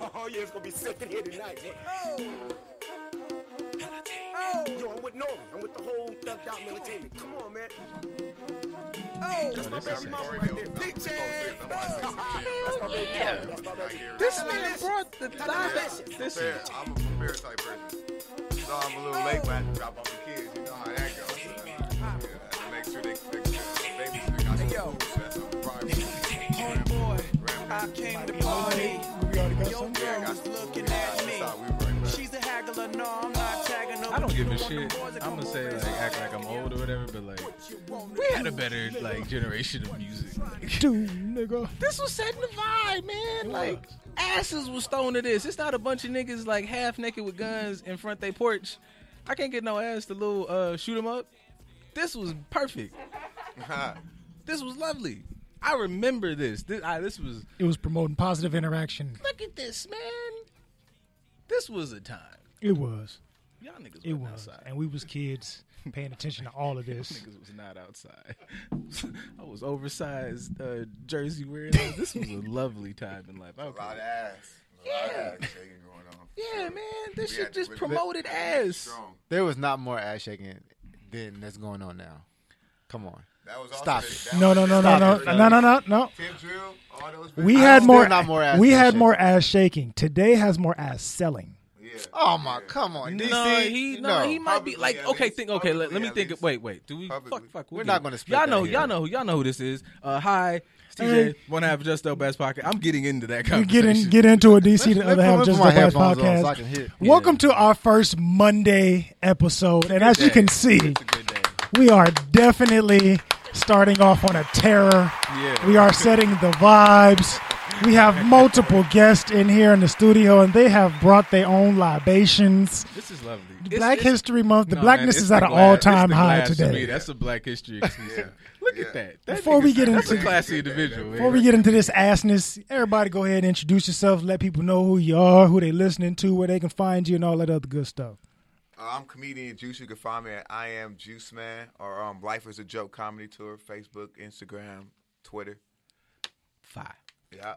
Oh, oh yeah, it's gonna be sick in here tonight. Oh. Oh. Yo, I'm with Norman. I'm with the whole Thugged Out Entertainment. Come on, man. Oh, that's my baby mama right there. Big Chad. That's my baby mama. That's my baby This man brought the live. This Fair. I'm a prepared type person. So I'm a little late, but I had to drop off give a shit. I'm gonna say like act like I'm old or whatever, but like we had a better like generation of music. Dude, nigga. This was setting the vibe, man. Like asses was thrown to this. It's not a bunch of niggas like half naked with guns in front they porch. I can't get no ass to little uh, shoot 'em up. This was perfect. this was lovely. I remember this. This, I, this was. It was promoting positive interaction. Look at this, man. This was a time. It was. Y'all niggas It wasn't outside. And we was kids paying attention to all of this. Niggas was not outside. I was oversized uh, jersey wearing. This was a lovely time in life. A lot of ass. A lot of ass shaking going on. Yeah, man, this We shit had just really- promoted ass. There was not more ass shaking than that's going on now. Come on. That was also Stop the- it. No, no, no, no, no, no, no, no, no. Drill, all those We had more. not more ass we had shaking. more ass shaking. Today has more ass selling. Yeah. Oh my, come on, DC. No, he no, he might be like okay. least. Think okay. Let, let me think. least. Wait, wait. Do we Publicly. fuck fuck? we'll We're get not gonna split Y'all know, here. y'all know, y'all know who this is. Uh, hi, it's TJ. Hey. One half of Just Dope Best Pocket. I'm getting into that We conversation. get in, get into a DC the Let other half just my the best headphones on podcast. so I can hear. Welcome to our first Monday episode, and as you can see, It's a good day. we are definitely starting off on a terror. Yeah. We are setting the vibes. We have multiple guests in here in the studio, and they have brought their own libations. This is lovely. Black It's- History Month. The No, blackness man, is it's at the an all-time high glass for me. today. That's a black history exclusive. Look Yeah. at that. that. Before we nigga's- get that's into- a classy individual. Before we get into this assness, everybody go ahead and introduce yourself. Let people know who you are, who they're listening to, where they can find you, and all that other good stuff. Uh, I'm comedian Juice. You can find me at I am Juice Man or um, Life is a Joke Comedy Tour, Facebook, Instagram, Twitter. five. Yeah.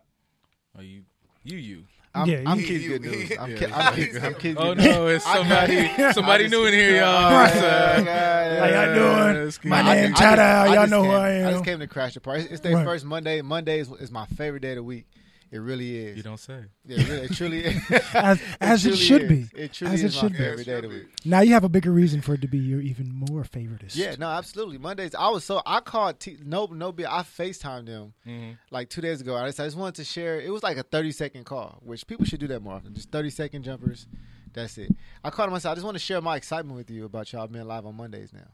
Are you you you? I'm, Yeah, I'm you- kids you- good news. I'm, yeah. kid, I'm, kids, I'm kids Oh good news. no, it's somebody somebody new in here, y'all. Yeah, It's, uh, yeah, How y'all doing? My good. I name just- Tada. I Y'all know who came- I I am. I just came to crash the party. It's their Right. first Monday. Monday is, is my favorite day of the week. It really is. You don't say. Yeah, it, really, it truly is. As, as it, truly should is. be. It truly as is it should my be. favorite day of the week. Now you have a bigger reason for it to be your even more favoritist. Yeah, no, absolutely. Mondays, I was so I called T, no no be I Facetimed them Mm-hmm. like two days ago. I just I just wanted to share. It was like a thirty second call, which people should do that more often. Just thirty second jumpers. That's it. I called him. I said, I just want to share my excitement with you about y'all being live on Mondays now.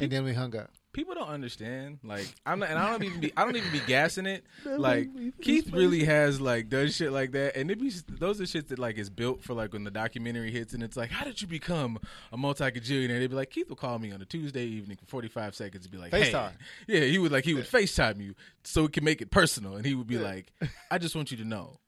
And then we hung up. People don't understand. Like I'm not, and I don't even be. I don't even be gassing it. Like Keith really has like does shit like that, and it be those are shit that like is built for like when the documentary hits, and it's like, how did you become a multi gajillionaire? They'd be like, Keith will call me on a Tuesday evening for 45 seconds and be like, hey. Yeah, he would like he would Facetime you so it can make it personal, and he would be like, I just want you to know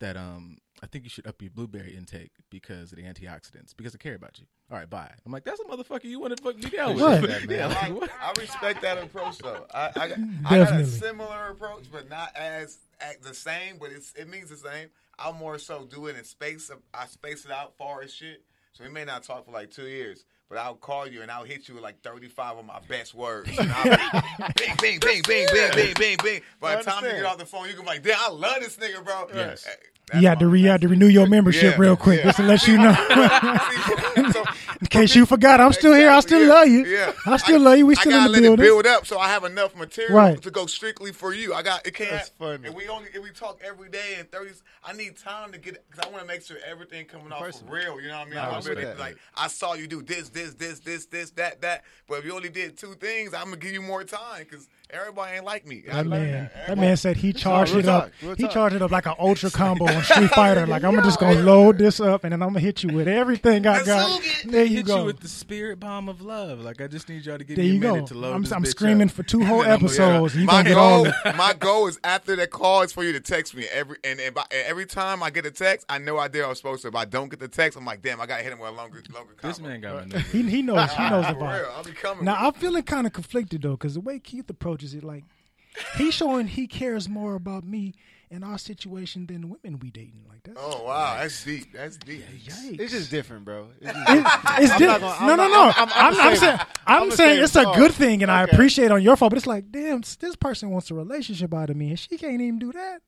that um I think you should up your blueberry intake because of the antioxidants because I care about you. All right, bye. I'm like, that's a motherfucker you want to fuck me down with. That, man. Yeah, like, I, what? I respect that approach though. I, I, I got a similar approach, but not as, as the same. But it's, it means the same. I'll more so do it in space. I space it out far as shit. So we may not talk for like two years, but I'll call you and I'll hit you with like thirty five of my best words. And I'll be, bing, bing, bing, bing, bing, bing, bing, bing. By the time you get off the phone, you can be like, damn, I love this nigga, bro. Yes. Uh, Hey, You had to re, you had to renew your membership Yeah, real quick yeah. just to let you know. So- In case you forgot, I'm still here. I still Exactly, love you. Yeah, I still love you. We I still gotta in the let building. it build up, so I have enough material Right. to go strictly for you. I got it can't. That's funny. And we only if we talk every day and thirties. I need time to get because I want to make sure everything coming off Personal. for real. You know what I mean? I I, want really that. like I saw you do this, this, this, this, this, that, that. But if you only did two things, I'm gonna give you more time because everybody ain't like me. I That learned man, that Everybody- man said he charged real it up. He talk. charged it up like an ultra combo on Street Fighter. Like I'm just gonna load this up and then I'm gonna hit you with everything I got. There you hit go. you with the spirit bomb of love. Like I just need y'all to give There me a you go. to load I'm, this I'm bitch screaming up. for two whole And I'm episodes. You my gonna get goal, my goal is after that call is for you to text me every and, and, by, and every time I get a text, I know I did I was supposed to. If I don't get the text, I'm like, damn, I gotta hit him with a longer, longer. This man got my number. He he knows he knows the For vibe. real, I'll be coming. Now I'm feeling kind of conflicted though, because the way Keith approaches it, like he's showing he cares more about me in our situation than the women we dating. Like that. Oh wow, that's deep. That's deep. yikes. It's just different, bro. It's just It- it's I'm gonna- I'm no, no, no. I'm- I'm- I'm I'm, I'm saying- saying, I'm I'm saying saying it's a good thing, and I Okay. appreciate on your fault. But it's like, damn, this person wants a relationship out of me, and she can't even do that.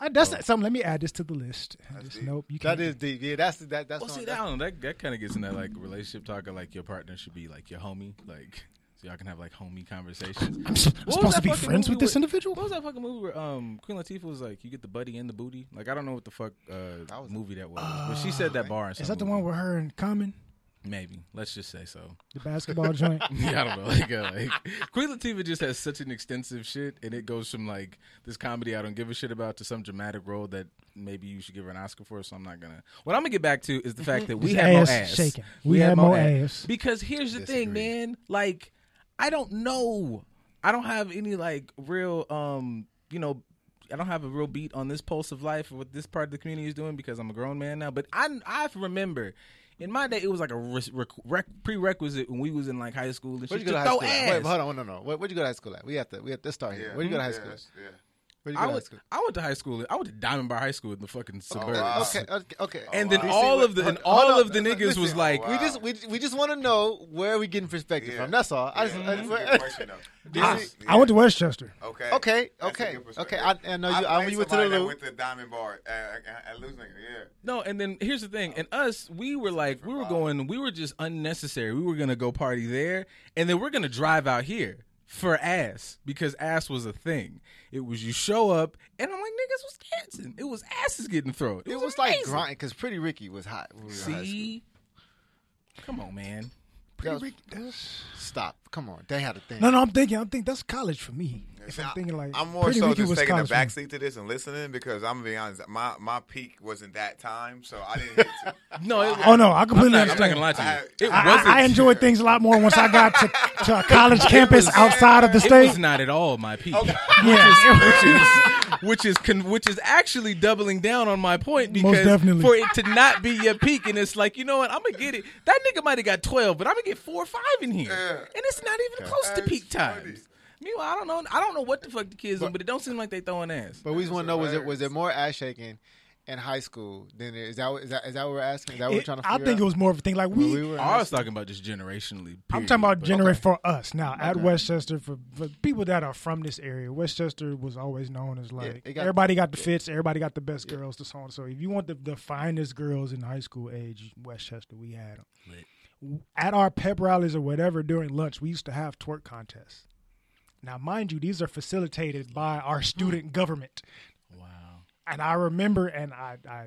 I, that's oh. not something. Let me add this to the list. Just, nope, you can't. that is deep. Yeah, that's that. That's Well, see, on- that, I don't that that kind of gets in that like relationship talk of like your partner should be like your homie, like so y'all can have like homie conversations. I'm, s- I'm supposed to be friends with this with- individual. What was that fucking movie where um Queen Latifah was like you get the buddy and the booty? Like I don't know what the fuck uh, was- movie that was, but she said that bar. In some Is that the one with her and Common, Maybe. Let's just say so. the basketball joint? yeah, I don't know. Like, uh, like Queen Latifah just has such an extensive shit, and it goes from like this comedy I don't give a shit about to some dramatic role that maybe you should give her an Oscar for. So I'm not gonna. What I'm gonna get back to is the fact that we have had more ass ass. shaking. We had more ass. because here's the thing, man. Like, I don't know. I don't have any like real, um, you know. I don't have a real beat on this pulse of life or what this part of the community is doing because I'm a grown man now. But I I remember in my day it was like a res- rec- rec- prerequisite when we was in like high school and Where'd shit you go to to high school? Wait, hold on, no, no. Where, where'd you go to high school at? We have to. We have to start here. Yeah. Where'd you go to high school? that's- yeah. Where'd you I go to high went, school? I went to high school. I went to Diamond Bar High School in the fucking oh, suburbs. wow. Okay, okay, okay. And Oh, then wow. all of the and hold- hold all on. of the niggas Listen, was like, wow. We just we, we just want to know where we getting perspective Yeah. from. That's all. I just, Yeah, I that's just- a good question, though. I, This I went to Westchester. Okay. Okay, That's a okay, good perspective. okay. I, I know you. I, played when you went to the somebody that Lou. Went to Diamond Bar at, at Lou's nigga. Yeah. No, and then here's the thing. Oh. And us, we were like, we were going, we were just unnecessary. We were gonna go party there, and then we're gonna drive out here for ass because ass was a thing. It was you show up, and I'm like, niggas was dancing. It was asses getting thrown. It was like amazing. grind because Pretty Ricky was hot. we. See, come on, man. That was- Stop. Come on. They had a thing. No, no, I'm thinking. I'm thinking that's college for me. If I'm thinking like, I'm more Pretty so Ricky just was taking a college for backseat to this and listening because I'm gonna be honest, my my peak wasn't that time, so I didn't. Get to, No, it, Oh no, I I'm completely not, I'm not understand. gonna lie to you. I- It I, wasn't. I, I enjoyed things a lot more once I got to, to a college campus was- outside of the state. It was not at all my peak. yeah, which is which is con- which is actually doubling down on my point Most because definitely. for it to not be your peak and it's like you know what I'm gonna get it that nigga might have got 12 but I'm gonna get four or five in here and it's not even close to peak funny. times. Meanwhile, I don't know. I don't know what the fuck the kids doing, but it don't seem like they throwing ass. But we just want to know: was it was there more ass shaking in high school than is that is that, is that what we're asking? Is that what we're trying to? I think out? it was more of a thing. Like When we, we were I was talking about just generationally. I'm talking about but- generate for us now at Westchester for, for people that are from this area. Westchester was always known as like it got- everybody got the fits, everybody got the best girls, to so on. So if you want the, the finest girls in high school age, Westchester, we had them. At our pep rallies or whatever during lunch, we used to have twerk contests. Now, mind you, these are facilitated by our student government. And I remember, and I, I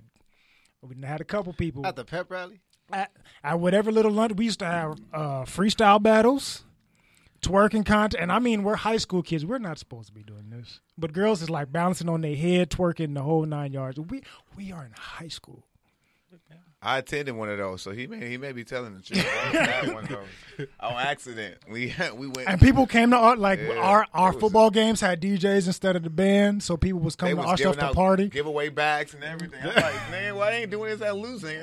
we had a couple people at the pep rally. at, at whatever little lunch we used to have uh, freestyle battles, twerking contest, and I mean we're high school kids. We're not supposed to be doing this, but girls is like bouncing on their head, twerking the whole nine yards. We we are in high school. I attended one of those, so he may he may be telling the truth. I was one of those on accident. We we went And people came to our like Yeah, our our it was- football games had DJs instead of the band, so people was They coming to was our stuff giving to out party. giveaway bags and everything. I'm like, man, why they ain't doing this at losing?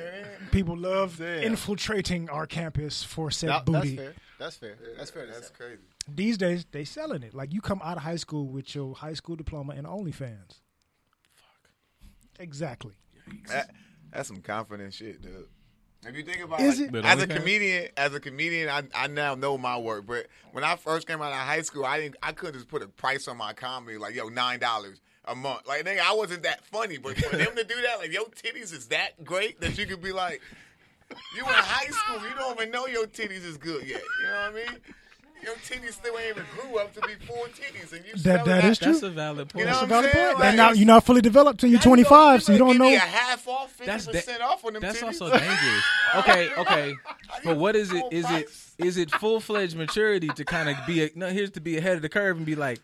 People love Damn. infiltrating our campus for said That- that's booty. fair. That's fair. That's fair. That's crazy. These days they selling it. Like you come out of high school with your high school diploma and OnlyFans. Fuck. Exactly. That, that's some confident shit, dude. If you think about Is like, it? As a comedian, as a comedian, I, I now know my work. But when I first came out of high school, I didn't I couldn't just put a price on my comedy like yo nine dollars a month. Like nigga, I wasn't that funny. But for them to do that, like your titties is that great that you could be like, you in high school, you don't even know your titties is good yet. You know what I mean? Your titties still ain't even grew up to be full titties, and you That- selling that is true. That's a valid point. You know That's a what I'm valid saying? point. Like, and now it's- you're not fully developed till you're 25, so you don't give me know. a half off, fifty That's percent da- off on them That's titties. also dangerous. Okay, okay. But what is it? Full Is it it full fledged maturity to kind of be a, no? Here's to be ahead of the curve and be like,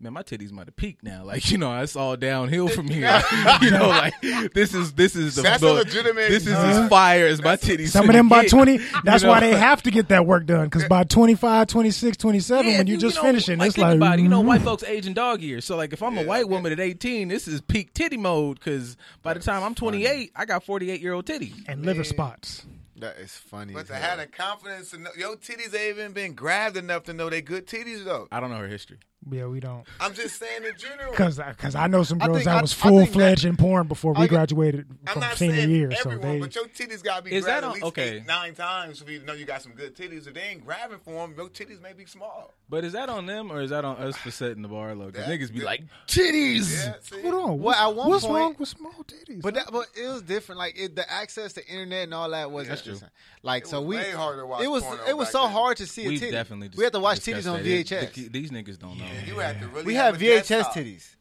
man, my titties might have peaked now. Like you know, it's all downhill from here. you know, like this is this is the That's a the- legitimate- This is Uh-huh. as fire as my titties. Some of them by get. 20, that's You why they have to get that work done. Because by 25, 26, 27, Yeah, when you're you just know, finishing, like, it's like. about it. You know, white folks age in dog years. So like, if I'm a white woman at 18, this is peak titty mode. Because by the time I'm 28, I got 48 year old titties. And liver spots. That is funny. But as to have the confidence to know your titties ain't even been grabbed enough to know they good titties though. I don't know her history. Yeah, we don't. I'm just saying in general. Because because I know some girls think- that I- was full fledged that- in porn before we I graduated I'm from not senior saying year. everyone, so they, but your titties gotta be Is grabbed that at least okay. eight, nine times for you to know you got some good titties. If they ain't grabbing for them, your titties may be small. But is that on them or is that on us for setting the bar low? Because niggas be like titties. Yeah, see? hold on. Well, at one what's point- wrong with small titties? But that, but it was different. Like it, the access to internet and all that wasn't That's true. Like It so was we, way harder to watch it was porno it was so then. hard to see a We titty. definitely we had to watch titties on VHS. these niggas don't know. You had to really. we have had a VHS titties.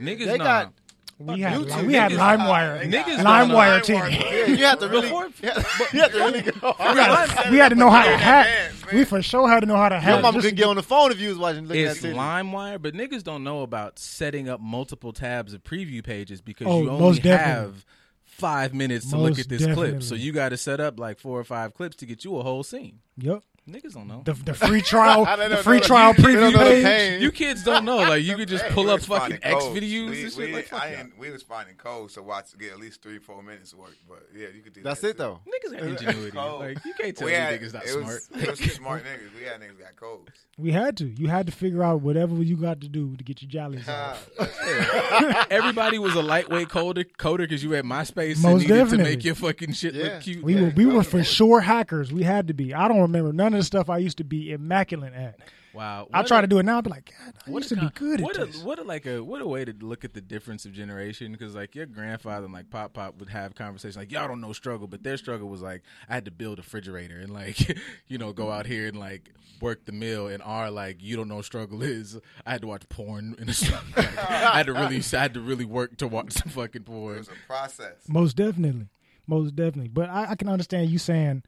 Niggas They nah. got- we had YouTube. we had LimeWire. Niggas LimeWire don't know. Yeah, you had to really, Before- you had, to really go. We had, we had to know how to hack. We for sure had to know how to Your hack. mama just couldn't get on the phone if you was watching looking It's. LimeWire, but niggas don't know about setting up multiple tabs of preview pages because Oh, you only most definitely. have five minutes to look at this clip. So you got to set up like four or five clips to get you a whole scene. Yep. Niggas don't know. The, the free trial, the free no, trial you- you preview page. you kids don't know. Like you could just Hey, pull up fucking X codes. videos We, and shit. we, like, I ain't, we was finding codes to watch get at least three, four minutes of work. But yeah, you could do That's that it too. though. Niggas have ingenuity. Like you can't tell We me had, niggas not it smart. was, it was smart niggas. We had niggas got codes. We had to. You had to figure out whatever you got to do to get your jollies off. Everybody was a lightweight coder coder because you had MySpace Most and needed definitely. to make your fucking shit Yeah. look cute. We were we were for sure hackers. We had to be. I don't remember none of the stuff I used to be immaculate at. wow. I What try a- to do it now. I'd be like, God, I What used a to be good what at a, this. What a like a what a way to look at the difference of generation because like your grandfather and like Pop Pop would have conversations like y'all don't know struggle, but their struggle was like I had to build a refrigerator and like you know go out here and like work the mill, and our like you don't know struggle is I had to watch porn in the store. Like, I had to really I had to really work to watch some fucking It porn. was a process. Most definitely, most definitely. But I, I can understand you saying,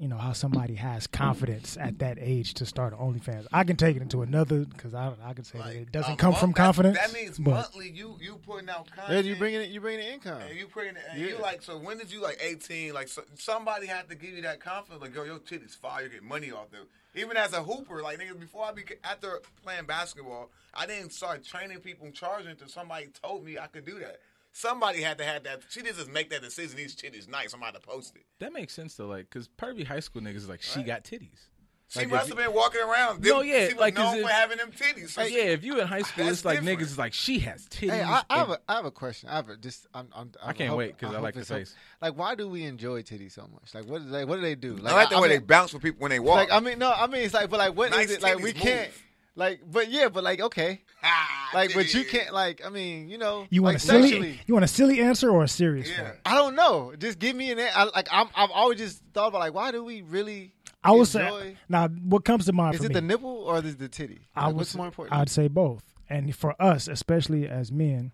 you know, how somebody has confidence at that age to start an OnlyFans. I can take it into another because I I can say that it doesn't uh, come month- from confidence. That means but monthly. You you putting out Yeah, content. you bringing it. You bringing income. And you putting it, and you like so. When did you like eighteen? Like so, somebody had to give you that confidence. Like yo, your titties fire. You get money off them. Even as a hooper, like nigga, before I be after playing basketball, I didn't start training people and charging until somebody told me I could do that. Somebody had to have that. She didn't just make that decision. These titties nice. I'm about to post it. That makes sense though, like because pervy high school niggas is like she got titties. She Like, if must you- have been walking around. No, yeah, she was like, 'cause known if- for having them titties. So yeah, if you in high school, it's like different. niggas is like she has titties. Hey, I, I have and- a I have a question. I have a just I'm, I'm I can't hope- wait 'cause I hope like the it's help- face. Like, why do we enjoy titties so much? Like, what do they what do they do? I like the way mean, they bounce for people when they walk. Like, I mean, no, I mean, it's like, but like, what is Nice it? Like, we titties can't. Move. Like, but yeah, but like, okay, Ah, like, but you can't. Like, I mean, you know, you want like, a silly? sexually- You want a silly answer or a serious Yeah. one? I don't know. Just give me an. an- I, like, I'm. I've always just thought about like, why do we really? I would say now. What comes to mind Is for it me? the nipple or is it the titty? I would what's say- more important? I'd say both. And for us, especially as men,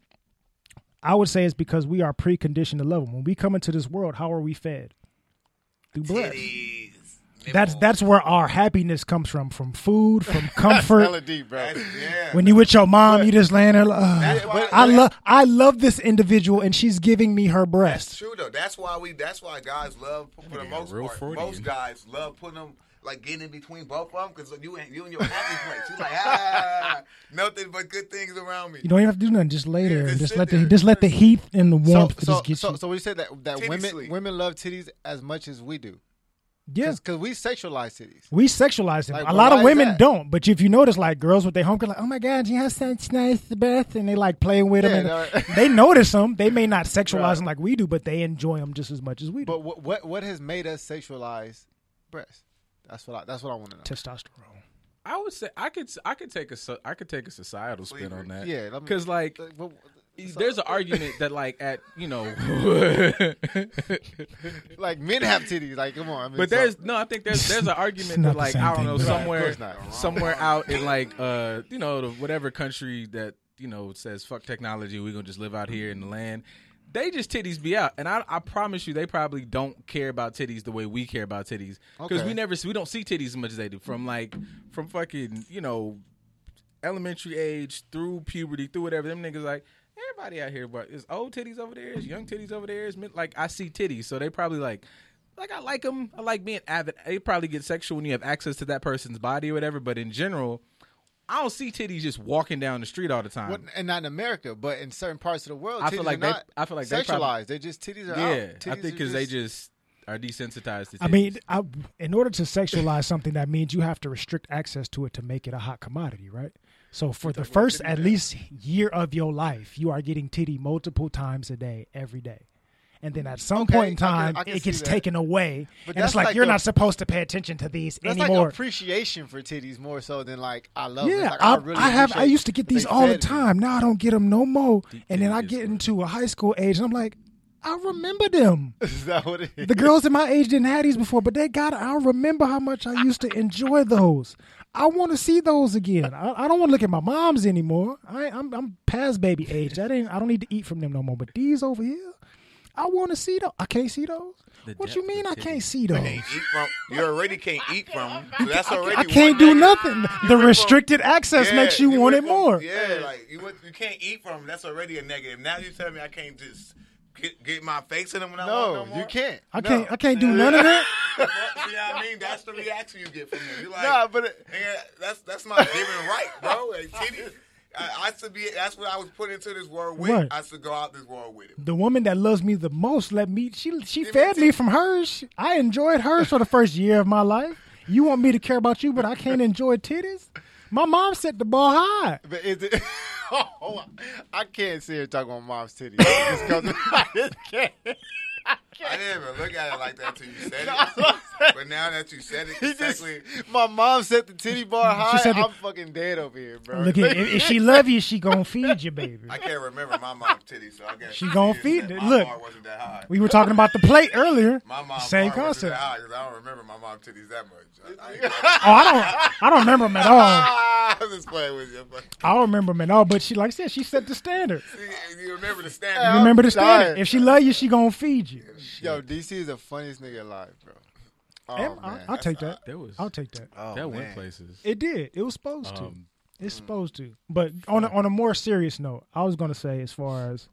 I would say it's because we are preconditioned to love them. When we come into this world, how are we fed? Through breast. Titties. That's that's where our happiness comes from, from food, from comfort. Hella deep, bro. That's- yeah. when you with your mom, you just laying there. Like, "Ugh, why- I love I love this individual, and she's giving me her That's breast. true though. That's why we. That's why guys love for the most real part. Freudian. Most guys love putting them like getting in between both of them because you ain't you in your happy place. You like ah, nothing but good things around me. You don't even have to do nothing. Just lay there and just just sit let the just let the heat and the warmth so, just get so, you. so we say that that Titty women sleep. women love titties as much as we do. Yeah, because we sexualize cities. We sexualize them. Like, a well, lot of women don't. But if you notice, like girls with their home, like, oh my god, you have such nice breath, and they like playing with Yeah, them. no, they notice them. They may not sexualize Right. them like we do, but they enjoy them just as much as we do. But what what what has made us sexualize breasts? That's what I, that's what I want to know. Testosterone. I would say I could I could take a so- I could take a societal spin on that. Yeah, let me- because like Like, what- there's an argument that like at you know, like men have titties. Like come on, I mean, but so- there's no I think there's there's an argument that like I don't thing, know but- somewhere course not. somewhere out in like uh you know the, whatever country that you know says fuck technology we're gonna just live out here in the land. They just titties be out, and I, I promise you, they probably don't care about titties the way we care about titties because Okay. we never we don't see titties as much as they do. From like from fucking you know elementary age through puberty through whatever them niggas like everybody out here but it's old titties over there, it's young titties over there is mid- like I see titties so they probably like like I like them I like being avid they probably get sexual when you have access to that person's body or whatever but in general I don't see titties just walking down the street all the time What- and not in America, but in certain parts of the world, I feel like are they- not I feel like they sexualized. probably- they just titties are yeah out. I think are because they just are desensitized to titties. I mean, I, in order to sexualize something, that means you have to restrict access to it to make it a hot commodity, right? So for the first at least year of your life, you are getting titty multiple times a day, every day. And then at some Okay, point in I can- time, I can it gets taken away, But and it's that's like, like you're the- not supposed to pay attention to these That's anymore. like appreciation for titties more so than like I love. yeah, like, I, really I have. I used to get these all the time. Now I don't get them no more. And then I get into a high school age, and I'm like, I remember them. Is that what it is? The girls in my age didn't have these before, but they got it. I remember how much I used to enjoy those. I want to see those again. I, I don't want to look at my moms anymore. I, I'm I'm past baby age. That ain't. I don't need to eat from them no more. But these over here, I want to see those. I can't see those. The what you mean I can't see those? Can't eat from. You already can't eat from them. So that's already. I can't do nothing. The restricted access Yeah, makes you, want went it from- more. Yeah, like you you can't eat from them. That's already a negative. Now you tell me I can't just get, get my face in them when I want No, no more. you can't. I No. can't. I can't do none of that. you know what I mean? That's the reaction you get from me. You're like, Nah, but it- nigga, that's that's my given right, bro. Like, titties, I, I should be. That's what I was put into this world with. Right. I should go out this world with it. The woman that loves me the most let me. She she Give me fed me tit- from hers. I enjoyed hers for the first year of my life. You want me to care about you, but I can't enjoy titties. My mom set the bar high. But is it? Oh, I can't sit here talking talk about mom's titties. Just 'cause- I just can't. I didn't even look at it like that until you said it. but now that you said it, He just, my mom set the titty bar high. said I'm fucking dead over here, bro. Look at if, if she love you, she gonna feed you, baby. I can't remember my mom's titties, so I guess She gonna feed it. My Look. bar wasn't that high. We were talking about the plate earlier. My mom Same bar wasn't concept. that high 'cause I don't remember my mom's titties that much. I, I, Oh, I don't. I don't remember them at all. I'm just playing with you. But I don't remember them at all. But she, like I said, she set the standard. see, you remember the You standard. remember the dying. standard. If she love you, she gonna feed you. Yo, DC is the funniest nigga alive, bro. Oh And I, man. I'll take that. There was I'll take that. Oh, that man. went places. It did. It was supposed to. Um, It's supposed to. But on a, on a more serious note, I was going to say as far as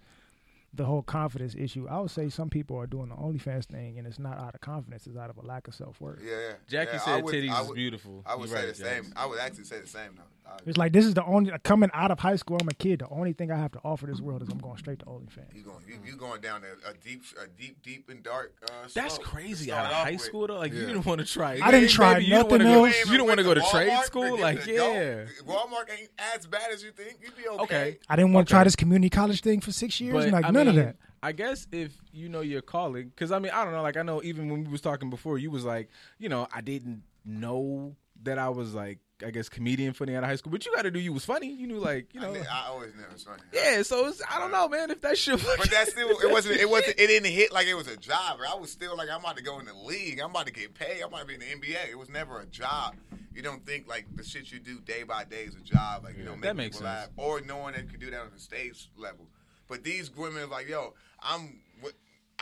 the whole confidence issue, I would say some people are doing the OnlyFans thing, and it's not out of confidence; it's out of a lack of self worth. Yeah, yeah. Jackie yeah, said would- titties I is beautiful. I would You're say right, the same. I would actually say the same though. It's like this is the only coming out of high school. I'm a kid. The only thing I have to offer this world is I'm going straight to OnlyFans. You going you, you going down a, a deep a deep deep and dark. Uh, That's slope to crazy. Out of off high with. school though, like you didn't want to try. I didn't try Maybe you don't wanna nothing go- else. You don't want to go to trade school, like yeah. Walmart ain't as bad as you think. You'd be okay. Okay. I didn't want to try this community college thing for six years. Like I none of that. I guess if you know your calling, because I mean, I don't know. Like I know even when we was talking before, you was like, you know, I didn't know that I was like, I guess comedian funny out of high school. But you got to do. You was funny. You knew like, you I, know, I always knew it was funny. yeah. So it's, I don't know, man. If that shit, But that still it wasn't it wasn't it didn't hit like it was a job. I was still like I'm about to go in the league. I'm about to get paid. I'm about to be in the NBA. It was never a job. You don't think like the shit you do day by day is a job. Like you know, make that makes people sense. laugh, or knowing that you could do that on the stage level. But these women like, yo, I'm what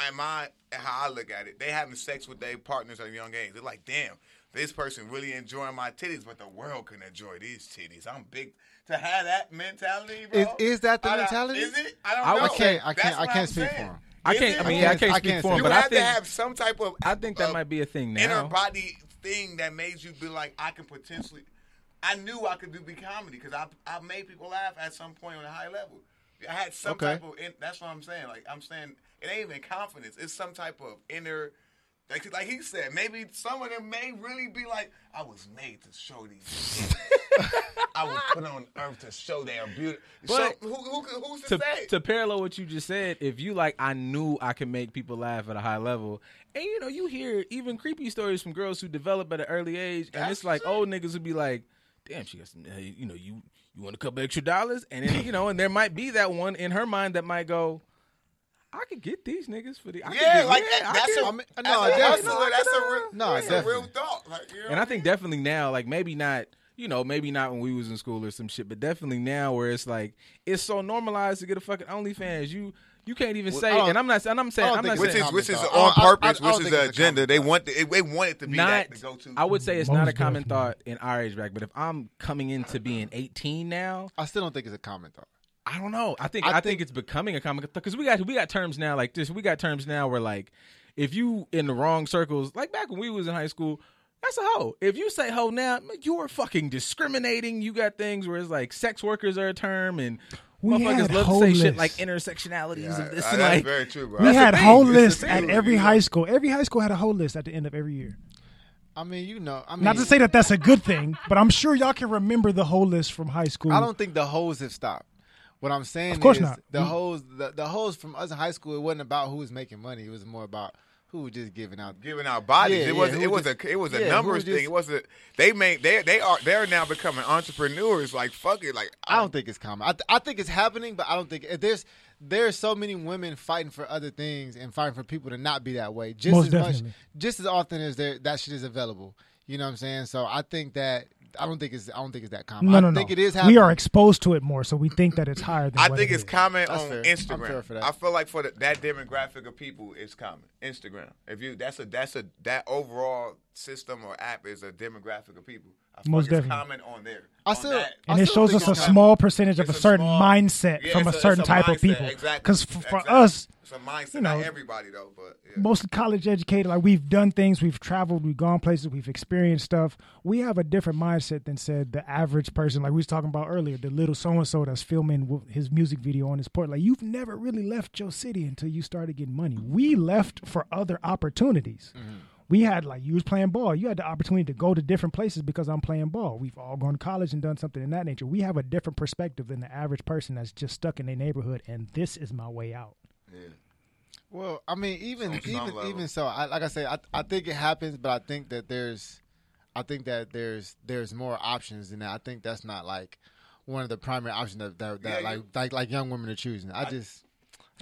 am I how I look at it. They having sex with their partners at a young age. They're like, damn, this person really enjoying my titties, but the world can enjoy these titties. I'm big to have that mentality, bro. Is- is that the I don't- mentality? Is it? I don't I know. I can't. I can't. I can't I'm speak saying. for him. I can't. it? I mean, I can't- can't I speak can't for him, You but have I think to have some type of. I think that of might be a thing now. inner now. body thing that made you be like, I can potentially. I knew I could do big comedy because I I made people laugh at some point on a high level. I had some Okay. type of. In, that's what I'm saying. Like I'm saying, it ain't even confidence. It's some type of inner. Like, like he said, maybe some of them may really be like, I was made to show these. I was put on earth to show their beauty. But so, who, who, who's to, to, say? to parallel what you just said, if you like, I knew I could make people laugh at a high level, and you know, you hear even creepy stories from girls who develop at an early age, and That's it's like true. old niggas would be like, "Damn, she got some, you know, you you want a couple extra dollars," and then you know, and there might be that one in her mind that might go, "I could get these niggas for the, I could yeah, get- like yeah, I that's could- a, I mean, as no, a definitely. that's a real, No, that's a real thought. Like, you know And what I think definitely now, like maybe not, you know, maybe not when we was in school or some shit, but definitely now where it's like it's so normalized to get a fucking OnlyFans. You you can't even Well, say, I and I'm not, and I'm saying, I don't I'm not think which saying is which is on thought. I- I- purpose, I which is the agenda. They want the, they want it to be not. that to go to. I would say it's Most not a common definitely. thought in our age bracket, but if I'm coming into being 18 now, I still don't think it's a common thought. I don't know. I think I I, think, think- it's becoming a common thought because we got we got terms now like this. We got terms now where like if you in the wrong circles, like back when we was in high school. That's a hoe. If you say hoe now, you're fucking discriminating. You got things where it's like sex workers are a term, and We motherfuckers had love to say shit like intersectionalities Yeah, of this uh, and that's like. very true, bro. We That's had the whole It's lists at every You high school. Every high school had a whole list at the end of every year. I mean, you know, I mean, Not to say that that's a good thing, but I'm sure y'all can remember the whole list from high school. I don't think the hoes have stopped. What I'm saying Of course is not. the We- hoes, the, the hoes from us in high school. It wasn't about who was making money. It was more about who was just giving out. giving out bodies. Yeah, it yeah, was who it was just- a it was yeah, a who numbers just- thing. It wasn't they make they they are they're now becoming entrepreneurs. Like fuck it. Like I don't um, think it's common. I, th- I think it's happening, but I don't think there's there's so many women fighting for other things and fighting for people to not be that way. Just Most as much, just as often as there that shit is available. You know what I'm saying? So I think that I don't think it's I don't think it's that common. No, I no, no. it is happening. we are exposed to it more, so we think that it's higher than. I what think it it's is. common That's on fair. I'm Instagram. fair for that. I feel like for the, that demographic of people, it's common. Instagram. If you that's a that's a that overall system or app is a demographic of people. I Most definitely. common on there. I still- that. and I it still shows us a small percentage of a a certain small- mindset Yeah, from a it's certain it's type of people. Exactly. Because for, for Exactly. us, it's a mindset. you know, not everybody though, but yeah. mostly college educated, like we've done things, we've traveled, we've gone places, we've experienced stuff. We have a different mindset than said the average person. Like we was talking about earlier, the little so and so that's filming his music video on his port. Like you've never really left your city until you started getting money. We left for other opportunities. Mm-hmm. We had like you was playing ball. You had the opportunity to go to different places because I'm playing ball. We've all gone to college and done something in that nature. We have a different perspective than the average person that's just stuck in their neighborhood and this is my way out. Yeah. Well, I mean, even On even level. even so, I, like I say, I I think it happens, but I think that there's, I think that there's there's more options than that. I think that's not like one of the primary options that that, that Yeah, like you- like like young women are choosing. I just.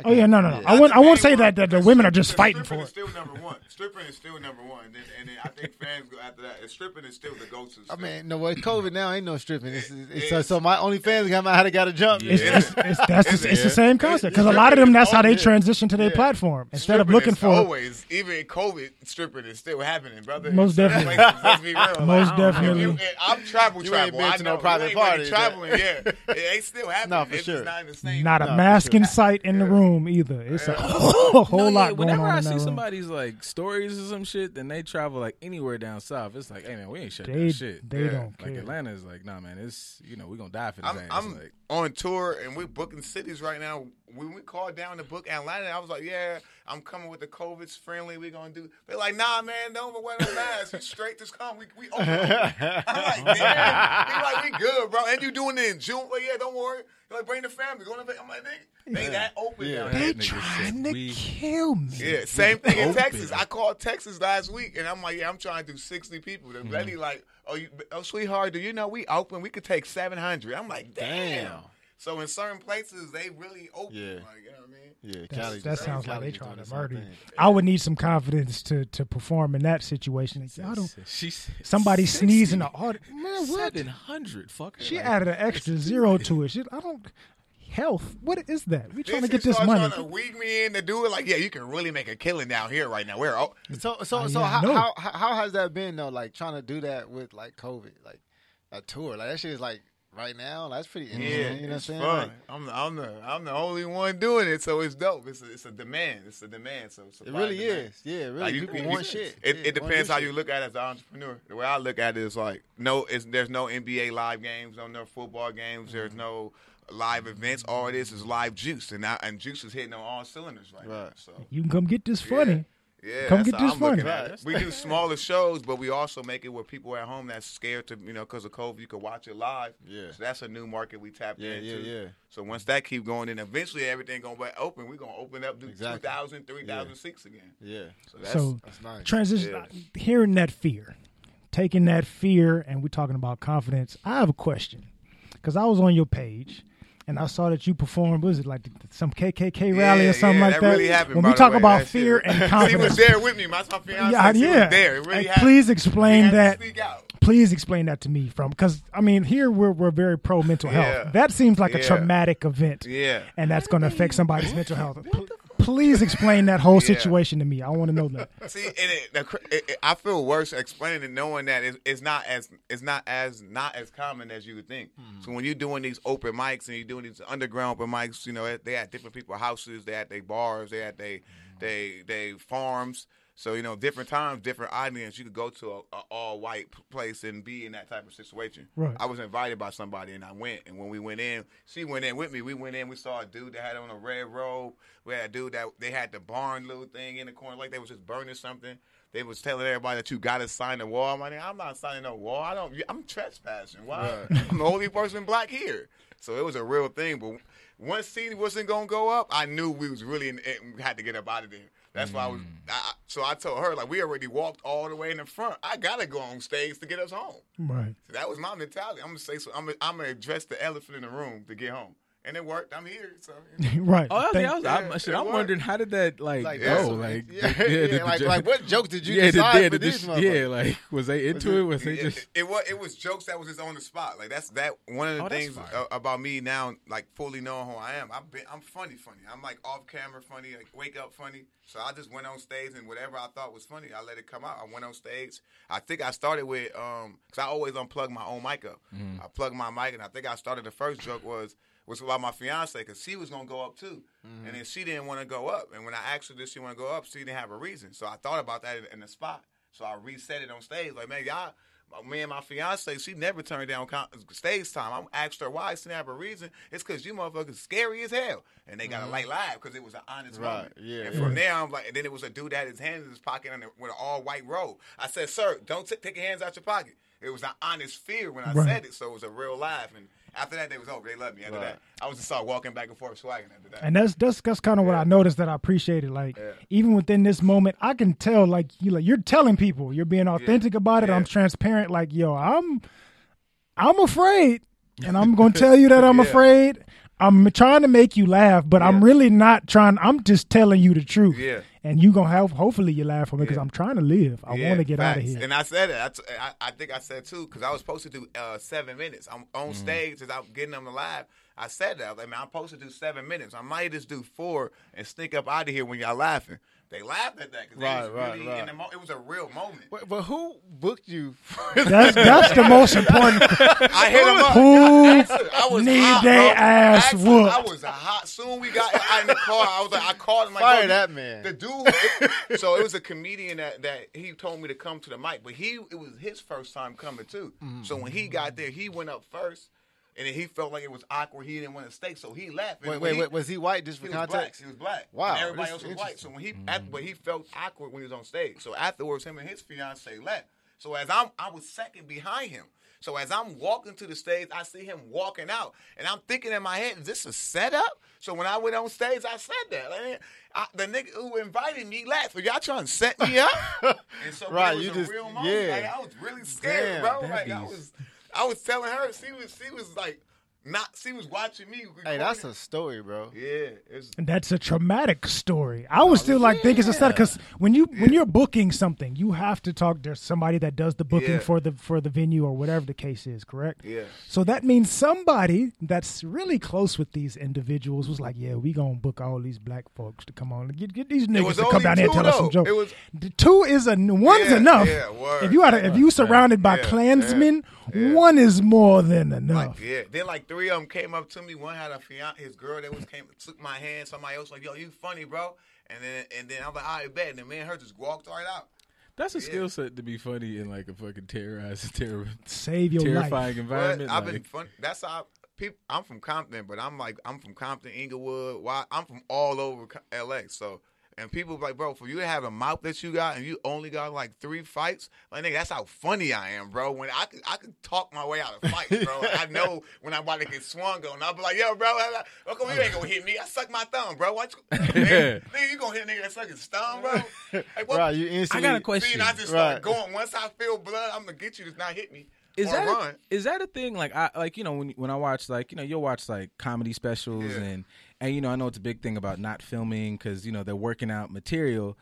I Oh yeah, no, no, no. yeah. I won't. I won't say Main that, that the because women are just fighting for it. stripping it. is still number one. Stripping is still number one, and then, and then I think fans go after that. And stripping is still the go-to. I mean, no, what COVID now ain't no stripping. It's, it's, It so, is. so my OnlyFans got my how to got to jump. It's, Yeah. it's, it's, that's Is the, it's the same concept because a lot of them that's how they transition to their Yeah. platform instead of looking is for. always even in COVID, stripping is still happening, brother. Most In some definitely. let's be real. Most definitely. I'm travel You ain't travel. I no know. private you ain't parties, traveling. Yeah, it ain't still happening. No, for sure. not in the same. Not a No, for mask in sight in the room either. It's a whole No, yeah, lot going whenever I see somebody's like stories or some shit, then they travel like anywhere down south. It's like, hey man, we ain't shut They that shit. they Yeah. don't Like care. Atlanta is like, nah man, it's you know we gonna die for this. I'm, ass. I'm like, on tour and we're booking cities right now. When we called down to book Atlanta, I was like, "Yeah, I'm coming with the COVID's friendly. We're gonna do." They're like, "Nah, man, don't wear no mask. You straight just come. We we open." I'm like, "Damn." They like, "We good, bro." And you doing it in June? Like, yeah, don't worry. They're like, bring the family. Going to the. I'm like, "Nigga, they that open Yeah. down They there." That nigga trying to we- kill me. Yeah, same thing in. Texas. I called Texas last week, and I'm like, yeah, I'm trying to do 60 people. The mm-hmm. lady like, oh, you, oh, sweetheart, do you know we open? We could take 700. I'm like, damn. Damn. So in certain places, they really open. Yeah. Like, you know what I mean? Yeah, That's- Cali that just- sounds like they just trying to murder same you. I would need some confidence to to perform in that situation. Like, I don't. She Somebody 60. sneeze in the audience. Man, what? Seven hundred, fucker. She Like, added an extra zero to it. She, I don't. Health. What is that? We trying to Then get she this starts money. Trying to weak me in to do it. Like, yeah, you can really make a killing down here right now. We're oh, So so Oh, so yeah, I how, how how how has that been though? Like trying to do that with like COVID, like a tour, like that shit is like right now. That's pretty yeah, you know what I'm it's saying? fun. Like, I'm the, I'm the I'm the only one doing it, so it's dope. It's a, it's a demand. It's a demand. So it really demand. is. Yeah, really. Like, you- People you- want you- shit. It, Yeah, it depends your how shit. you look at it as an entrepreneur. The way I look at it is like no, it's, there's no NBA live games, no no football games. There's Mm-hmm. no live events. All it is is live juice, and I, and juice is hitting on all cylinders right, now. So You can come get this funny. yeah, Come that's get how this I'm looking funny. at it. We do smaller shows, but we also make it where people at home that's scared to you know because of COVID, you can watch it live. Yeah. so that's a new market we tapped Yeah, into. yeah, yeah. So once that keep going, then eventually everything gonna be open. We're gonna open up to Exactly. 2,000, 3,000 seats again. Yeah, So that's So that's nice. transition, Yeah. hearing that fear, taking that fear, and we're talking about confidence. I have a question because I was on your page. And I saw that you performed. Was it like some KKK rally Yeah, or something yeah, like that that? really happened, when we talk way. about That shit- fear and he was there with me. My fiance. yeah, yeah. was there. Really please explain that. Please explain that to me from because I mean here we're we're very pro mental health. That seems like a traumatic event, Yeah. and that's going to affect somebody's mental health. P- Please explain that whole Yeah. situation to me. I want to know that. See, and it, the, it, it, I feel worse explaining it, knowing that it's, it's not as it's not as not as common as you would think. Hmm. So when you're doing these open mics and you're doing these underground open mics, you know they at different people's houses, they at their bars, they at they Hmm. they they farms. So you know, different times, different audience. You could go to a, a all white place and be in that type of situation. Right. I was invited by somebody, and I went. And when we went in, she went in with me. We went in. We saw a dude that had on a red robe. We had a dude that they had the barn little thing in the corner, like they was just burning something. They was telling everybody that you got to sign the wall. I'm like, I'm not signing no wall. I don't. I'm trespassing. Why? I'm the only person black here. So it was a real thing. But once CD wasn't gonna go up, I knew we was really in, had to get up out of there. That's why I was. Mm. I, I- so I told her like we already walked all the way in the front. I gotta go on stage to get us home. Right. So that was my mentality. I'm gonna say so. I'm gonna, I'm gonna address the elephant in the room to get home, and it worked. I'm here. So right. Oh, okay. I was, I'm, shit, I'm worked. wondering how did that like, Like, go? that's- Like, yeah, the- yeah, the- like, like what joke did you yeah, decide the, yeah, for the, these dis- motherfuckers? yeah, like was they into it? Was they it, just it, it was it was jokes that was just on the spot. Like that's that one of the Oh, things uh, about me now, like fully knowing who I am. I've been I'm funny, funny. I'm like off camera funny, like wake up funny. So I just went on stage and whatever I thought was funny, I let it come out. I went on stage. I think I started with um because I always unplug my own mic up. Mm-hmm. I plugged my mic and I think I started the first joke was was about my fiance because she was gonna go up too, Mm-hmm. and then she didn't want to go up. And when I asked her did she want to go up, she didn't have a reason. So I thought about that in, the spot. So I reset it on stage. Like man, y'all, me and my fiance, she never turned down stage time. I asked her why. She didn't have a reason. It's because you motherfuckers scary as hell, and they got to light live because it was an honest Right, moment. yeah, And yeah. from there, I'm like, and then it was a dude that had his hands in his pocket and with an all white robe. I said, "Sir, don't t- take your hands out your pocket." It was an honest fear when I Right. said it, so it was a real laugh. And after that, they was over. They loved me. After Right. that, I was just saw walking back and forth swagging. After that, And that's that's that's kind of what I noticed that I appreciated. Like even within this moment, I can tell like you like you're telling people you're being authentic about it. Yeah. I'm transparent. Like yo, I'm I'm afraid, and I'm gonna tell you that I'm Yeah. afraid. I'm trying to make you laugh, but I'm really not trying. I'm just telling you the truth. Yeah. And you gonna have hopefully you laugh for me because Yeah. I'm trying to live. I Yeah, want to get out of here. And I said it. I, t- I, I think I said too because I was supposed to do uh, seven minutes. I'm on Mm-hmm. stage as I'm getting them live. I said that. I was like, man, I'm supposed to do seven minutes. I might just do four and sneak up out of here when y'all laughing. They laughed at that because Right, right, really right. mo- it was a real moment. But, but who booked you? That's that's the most important. I hit him up. Who I was need hot, they bro. ass Actually, whooped? I was hot. Soon we got out in the car. I was like, I called him like, Fire that man. The dude. so it was a comedian that that he told me to come to the mic, but he it was his first time coming too. Mm-hmm. So when he got there, he went up first. And then he felt like it was awkward. He didn't want to stay, so he left. And Wait, wait, he- wait. Was he white? Just for he was black. context. He was black. Wow, And everybody else was white. So when he, at, but he felt awkward when he was on stage. So afterwards, him and his fiance left. So as I'm, I was second behind him. So as I'm walking to the stage, I see him walking out, and I'm thinking in my head, "Is this a setup?" So when I went on stage, I said that. Like, I, the nigga who invited me left, Are y'all trying to set me up? and so Right, it was you a just- real moment. yeah. Like, I was really scared, Damn, bro. Like I was, I was telling her, she was, she was like, not, she was watching me. Hey, that's a story, bro. yeah. It's, And that's a traumatic story. I was still like thinking it's a setup because when you when you're booking something, you have to talk to somebody that does the booking Yeah. for the for the venue or whatever the case is. Correct? Yeah. So that means somebody that's really close with these individuals was like, "Yeah, we gonna book all these black folks to come on. Get, get these niggas to come down here and two, tell us some jokes." It was- The two is a one's Yeah, enough. yeah, word. if you had a, if you surrounded by Yeah, Klansmen, yeah. one is more than enough. Like, yeah. Then like three of them came up to me. One had a fiance, his girl that was came took my hand. Somebody else was like, yo, you funny, bro. And then and then I'm like, I bet. And the man her just walked right out. That's a skill set to be funny in like a fucking terrorizing, terror, Save your terrifying life. But environment. I've like- been fun. That's how people. I'm from Compton, but I'm like I'm from Compton, Inglewood. Why? I'm from all over Co- L.A. So. And people be like, bro, for you to have a mouth that you got and you only got like three fights, like nigga, that's how funny I am, bro. When I could, I could talk my way out of fights, bro. Like, I know when I'm about to get swung on. I'll be like, yo, bro, how come you ain't gonna hit me? I suck my thumb, bro. Why you, nigga, nigga, you gonna hit a nigga that suck his thumb, bro? Like, what- Right, you I got a question. and I just start going. Once I feel blood, I'm gonna get you to not hit me. Is or that run. is that a thing? Like I like you know when when I watch like you know you'll watch like comedy specials Yeah. and and you know I know it's a big thing about not filming because you know they're working out material,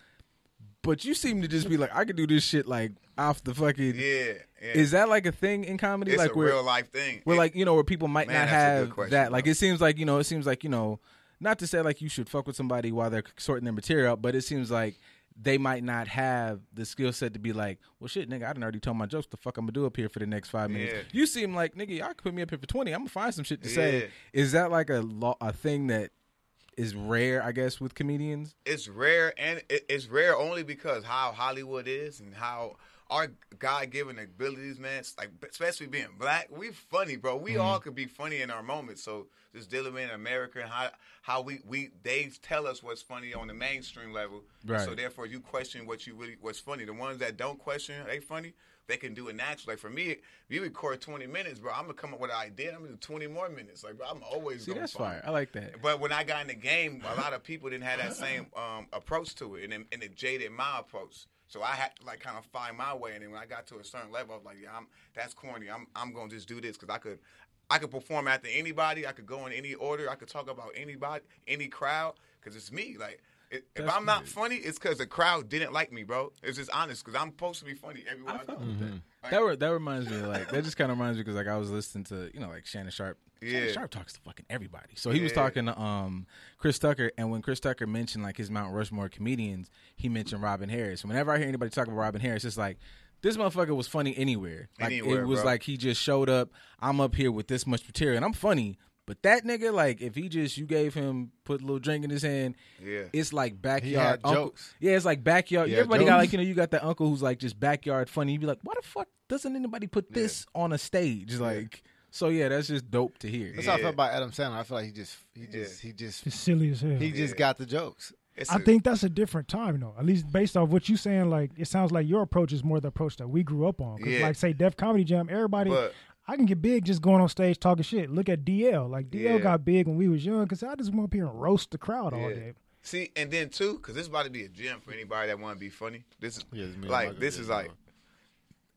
but you seem to just be like I could do this shit like off the fucking. Yeah, yeah. Is that like a thing in comedy? it's like a real life thing. where It- like you know where people might Man, not that's a good have question, that. Like bro. it seems like you know it seems like you know not to say like you should fuck with somebody while they're sorting their material out, but it seems like they might not have the skill set to be like, well, shit, nigga, I done already told my jokes. The fuck I'm gonna do up here for the next five minutes. Yeah. You seem like nigga, y'all can put me up here for twenty. I'm gonna find some shit to say. Is that like a law, a thing that is rare, I guess, with comedians. it's rare and it, it's rare only because how Hollywood is and how our God given abilities, man. Like especially being black, we funny, bro. We Mm-hmm. all could be funny in our moments. So just dealing with America and how how we we they tell us what's funny on the mainstream level. Right. So therefore, you question what you really what's funny. The ones that don't question they funny. They can do it naturally. Like for me, if you record twenty minutes, bro, I'm gonna come up with an idea. I'm gonna do twenty more minutes. Like, bro, I'm always See, that's fire. I like that. but when I got in the game, a lot of people didn't have that same um, approach to it, and it, and it jaded my approach. So I had to like kind of find my way, and then when I got to a certain level, I was like, "Yeah, I'm that's corny. I'm I'm gonna just do this because I could I could perform after anybody. I could go in any order. I could talk about anybody, any crowd, because it's me. Like it, if I'm not funny, it's because the crowd didn't like me, bro. It's just honest because I'm supposed to be funny everywhere I, I go. fuck with that. Mm-hmm. Like- That, re- that reminds me, like that just kind of reminds me because like I was listening to you know like Shannon Sharpe. Shannon Yeah. Sharpe talks to fucking everybody. So he was talking to um Chris Tucker, and when Chris Tucker mentioned like his Mount Rushmore comedians, he mentioned Robin Harris. Whenever I hear anybody talk about Robin Harris, it's like. This motherfucker was funny anywhere. Like Anywhere, it was bro. like he just showed up. I'm up here with this much material, and I'm funny. But that nigga, like, if he just you gave him put a little drink in his hand, Yeah. it's like backyard uncle. jokes. Yeah, it's like backyard. Everybody got like you know you got that uncle who's like just backyard funny. You be like, why the fuck doesn't anybody put this on a stage? Like, so yeah, that's just dope to hear. That's how I Yeah. felt about Adam Sandler. I feel like he just he just he just It's silly as hell. he just got the jokes. It's I a- think that's a different time, though. At least based off what you saying, like it sounds like your approach is more the approach that we grew up on. 'Cause Yeah. like say Def Comedy Jam, everybody, But- I can get big just going on stage talking shit. Look at DL, like DL Yeah. got big when we was young because I just went up here and roast the crowd all Yeah. day. See, and then too, because this is about to be a gym for anybody that want to be funny. This is Yeah, it's me and like Michael, this is yeah. like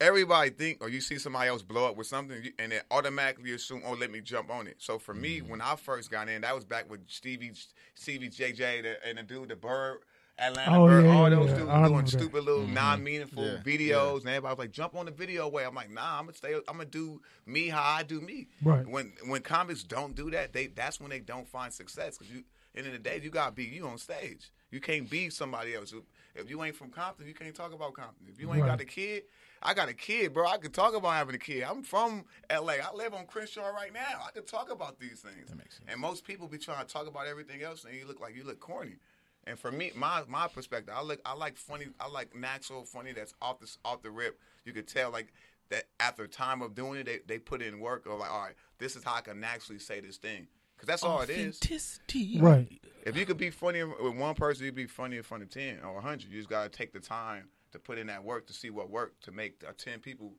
everybody think, or you see somebody else blow up with something, and then automatically assume, oh, let me jump on it. So for me, Mm-hmm. when I first got in, that was back with Stevie, Stevie JJ, the, and the dude, the Bird. Atlanta Oh, Bird, yeah, all those yeah. dudes doing stupid little non-meaningful Mm-hmm. Yeah, videos, and everybody was like, "Jump on the video way." I'm like, "Nah, I'm gonna stay. I'm gonna do me how I do me." Right. When when comics don't do that, they that's when they don't find success. Because you, end of the day, you gotta be you on stage. You can't be somebody else. If you ain't from Compton, you can't talk about Compton. If you ain't got Right. a kid, I got a kid, bro. I could talk about having a kid. I'm from LA. I live on Crenshaw right now. I could talk about these things. That makes sense. And most people be trying to talk about everything else, and you look like you look corny. And for me, my my perspective, I look, I like funny, I like natural funny that's off the off the rip. You could tell like that after time of doing it, they they put in work. Or like, all right, this is how I can actually say this thing, because that's all it is. Authenticity. Right. If you could be funny with one person, you'd be funny in front of ten or hundred. You just gotta take the time to put in that work to see what worked to make uh, ten people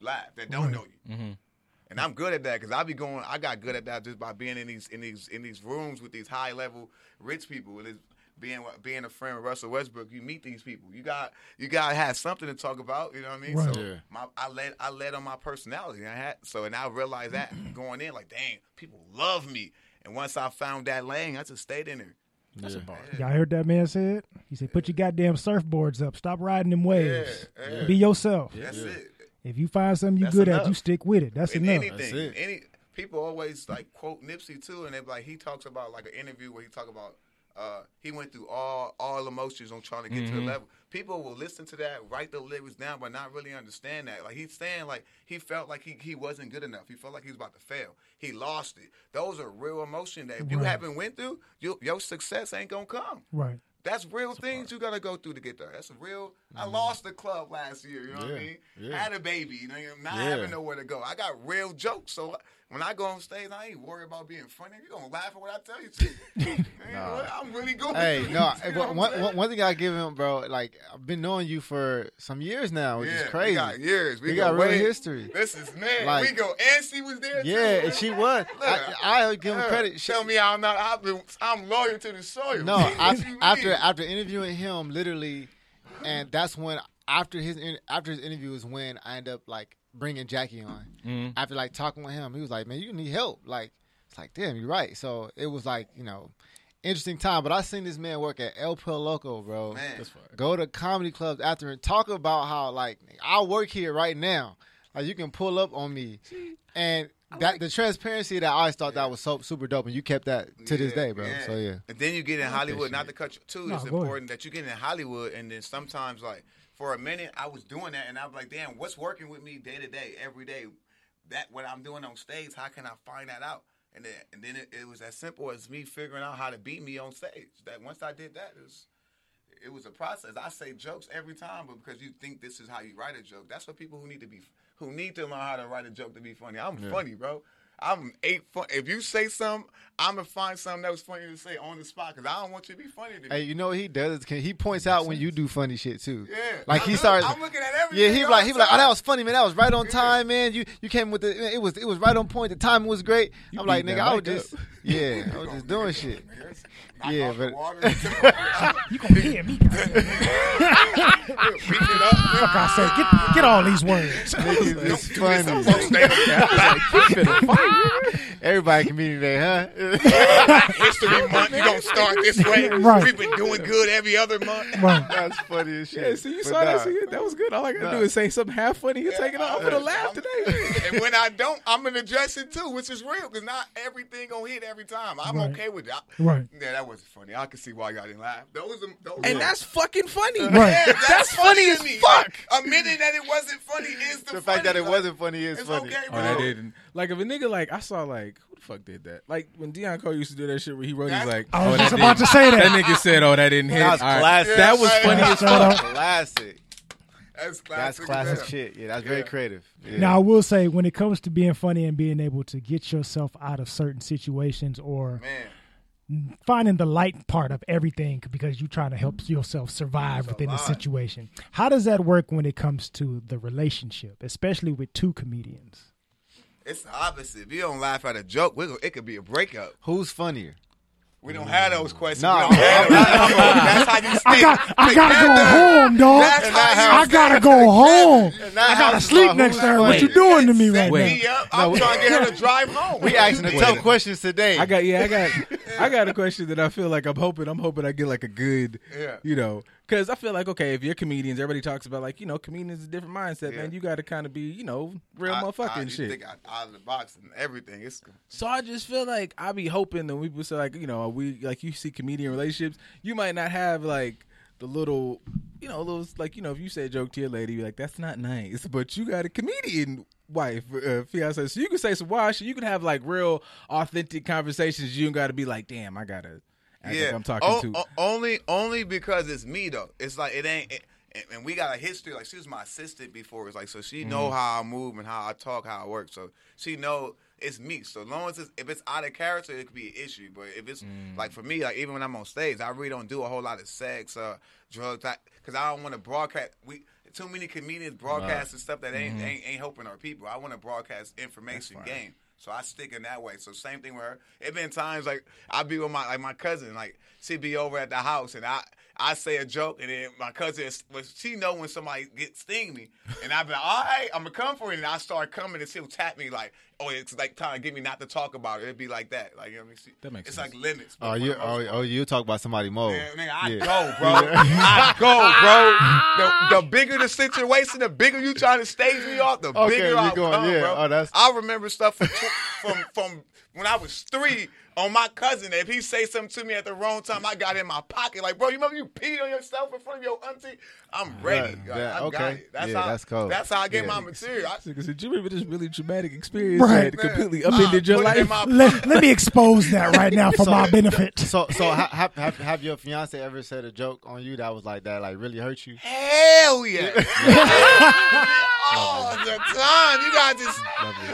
laugh that don't Right. know you. And I'm good at that because I be going. I got good at that just by being in these in these in these rooms with these high level rich people. And being being a friend with Russell Westbrook, you meet these people. You got you got to have something to talk about. You know what I mean? Right. So Yeah. my I led I led on my personality. I had so and I realized that going in like, dang, people love me. And once I found that lane, I just stayed in there. That's a bar. Y'all heard that man said? He said, "Put your goddamn surfboards up. Stop riding them waves. Yeah, yeah. Be yourself. That's it. If you find something you That's good at, you stick with it. That's in enough." anything. That's it. Any people always like quote Nipsey too, and they like he talks about like an interview where he talk about uh, he went through all all emotions on trying to get to the level. People will listen to that, write the lyrics down, but not really understand that. Like he's saying, like he felt like he, he wasn't good enough. He felt like he was about to fail. He lost it. Those are real emotion that if you haven't went through, you, your success ain't gonna come. Right. That's real things you gotta go through to get there. That's a real. I lost the club last year. You know what I Mm-hmm. Yeah, mean? yeah. Had a baby. You know, not Yeah. having nowhere to go. I got real jokes. So when I go on stage, I ain't worried about being funny. You're gonna laugh at what I tell you to. Man, I'm really going. Hey, no. this, you know one, one, saying? one thing I give him, bro. Like I've been knowing you for some years now, which yeah, is crazy. We got years. We, We go got real history. This is man. Like- we go. And she was there. Yeah, too, and she was. Look, I, I give him credit. Tell me I'm not. I've been, I'm loyal to the soil. No, I, after after interviewing him, literally, and that's when after his after his interview is when I end up like bringing Jackie on. After like talking with him, he was like, "Man, you need help." Like it's like, damn, you're right. So it was like you know, interesting time. But I seen this man work at El Pollo Loco, bro. Man. Go to comedy clubs after and talk about how like I work here right now. Like you can pull up on me, and that the transparency that I always thought that was so super dope, and you kept that to this day, bro. So yeah. And then you get in Hollywood. Not to cut you too. No, it's important that you get in Hollywood, and then sometimes like for a minute I was doing that, and I was like, damn, what's working with me day to day, every day? That what I'm doing on stage, how can I find that out? And then and then it, it was as simple as me figuring out how to beat me on stage. That once I did that, it was it was a process. I say jokes every time, but because you think this is how you write a joke, that's what people who need to be who need to learn how to write a joke to be funny. I'm funny, bro. I'm eight fun. If you say something, I'm gonna find something that was funny to say on the spot because I don't want you to be funny to me. Hey, you know what he does? Can- He points out when you do funny shit too. Yeah, like I he look- starts. I'm looking at everything. Yeah, he like, he like, oh, that was funny, man. That was right on time, man. You you came with the, it was it was right on point. The timing was great. I'm like, nigga, I was just, yeah, I was just doing shit. Yeah, but- You gonna hear me? beat it up. Fuck, I say, get get all these words. Niggas is Do this on funny. Everybody can be today, huh? History month, you gonna start this way. Right. We've been doing good every other month. Right. That's funny as shit. Yeah, see, you But saw that. See, that was good. All I gotta Nah. do is say something half funny. You take it off. I'm gonna laugh today. And when I don't, I'm gonna address it too, which is real, because not everything gonna hit every time. I'm Right. okay with that. Right. Yeah, that wasn't funny. I can see why y'all didn't laugh. Those, are, those And are- that's fucking funny. Right. Yeah, That's funny as to me. fuck. Admitting that it wasn't funny is the, The fact that it Like, wasn't funny is It's funny. okay, Oh, bro. that didn't. Like if a nigga like I saw like who the fuck did that? Like when Deon Cole used to do that shit where he wrote, he's like, I was oh, just about didn't- to say that. That nigga said, oh, that didn't hit. That was All right. classic. That was funny as fuck. Classic. That's classic. That's classic hell. shit. Yeah, that's very creative. Yeah. Now I will say, when it comes to being funny and being able to get yourself out of certain situations or Man, finding the light part of everything because you're trying to help yourself survive within the lot. situation. How does that work when it comes to the relationship, especially with two comedians? it's the opposite. If you don't laugh at a joke, it could be a breakup. Who's funnier? We don't have those questions. No. Have those. That's how you I got, I gotta go together. home, dog. That's how I gotta go home. together. And that I gotta sleep next who's to her. What you doing to me Set right me now? up. I'm trying to get her to drive home. We asking the tough questions today. I got yeah, I got I got a question that I feel like I'm hoping I'm hoping I get like a good Yeah. you know because I feel like okay if you're comedians everybody talks about like you know comedians is a different mindset Yeah. man you got to kind of be you know real I- motherfucking I, shit Think out, out of the box and everything. It's so I just feel like I be hoping that we say like you know we like you see comedian relationships you might not have like the little you know little like you know if you say a joke to your lady you're like that's not nice but you got a comedian wife uh, fiance so you can say some wild shit you can have like real authentic conversations you don't got to be like damn I gotta act like I'm talking O- to o- only only because it's me though. It's like it ain't. It, and- and we got a history. Like she was my assistant before. It's like so she know Mm-hmm. how I move and how I talk, how I work. So she know it's me. So long as it's, if it's out of character, it could be an issue. But if it's Mm. like for me, like even when I'm on stage, I really don't do a whole lot of sex, uh, drugs, because I don't want to broadcast. We too many comedians broadcasting stuff that ain't, Mm-hmm. ain't ain't helping our people. I want to broadcast information, game. So I stick in that way. So same thing with her. It been times like I be with my like my cousin, like she'd be over at the house and I I say a joke and then my cousin well, she know when somebody get sting me and I be like, all right, I'm gonna come for it and I start coming and she'll tap me like, oh it's like trying to get me not to talk about it. It'd be like that. Like you know what I mean? She- That makes it's sense. like limits. Oh, you oh, oh you talk about somebody more. Man, nigga, I Yeah. go, bro. I go, bro. The, the bigger the situation, the bigger you trying to stage me off, the Okay, bigger you I'll going- come, yeah. bro. Oh, that's- I remember stuff from, tw- from from when I was three on my cousin. If he say something to me at the wrong time, I got it in my pocket. Like, bro, you remember you peed on yourself in front of your auntie? I'm ready. Right, Like, yeah, I got okay. it. That's Yeah, how. that's cold. That's how I get Yeah. my material. I, Because did you remember this really traumatic experience Right. that completely upended I your put it in life? my Let, let me expose that right now for my benefit. So so have, have have your fiance ever said a joke on you that was like that like really hurt you? Hell yeah! All the time. You gotta just,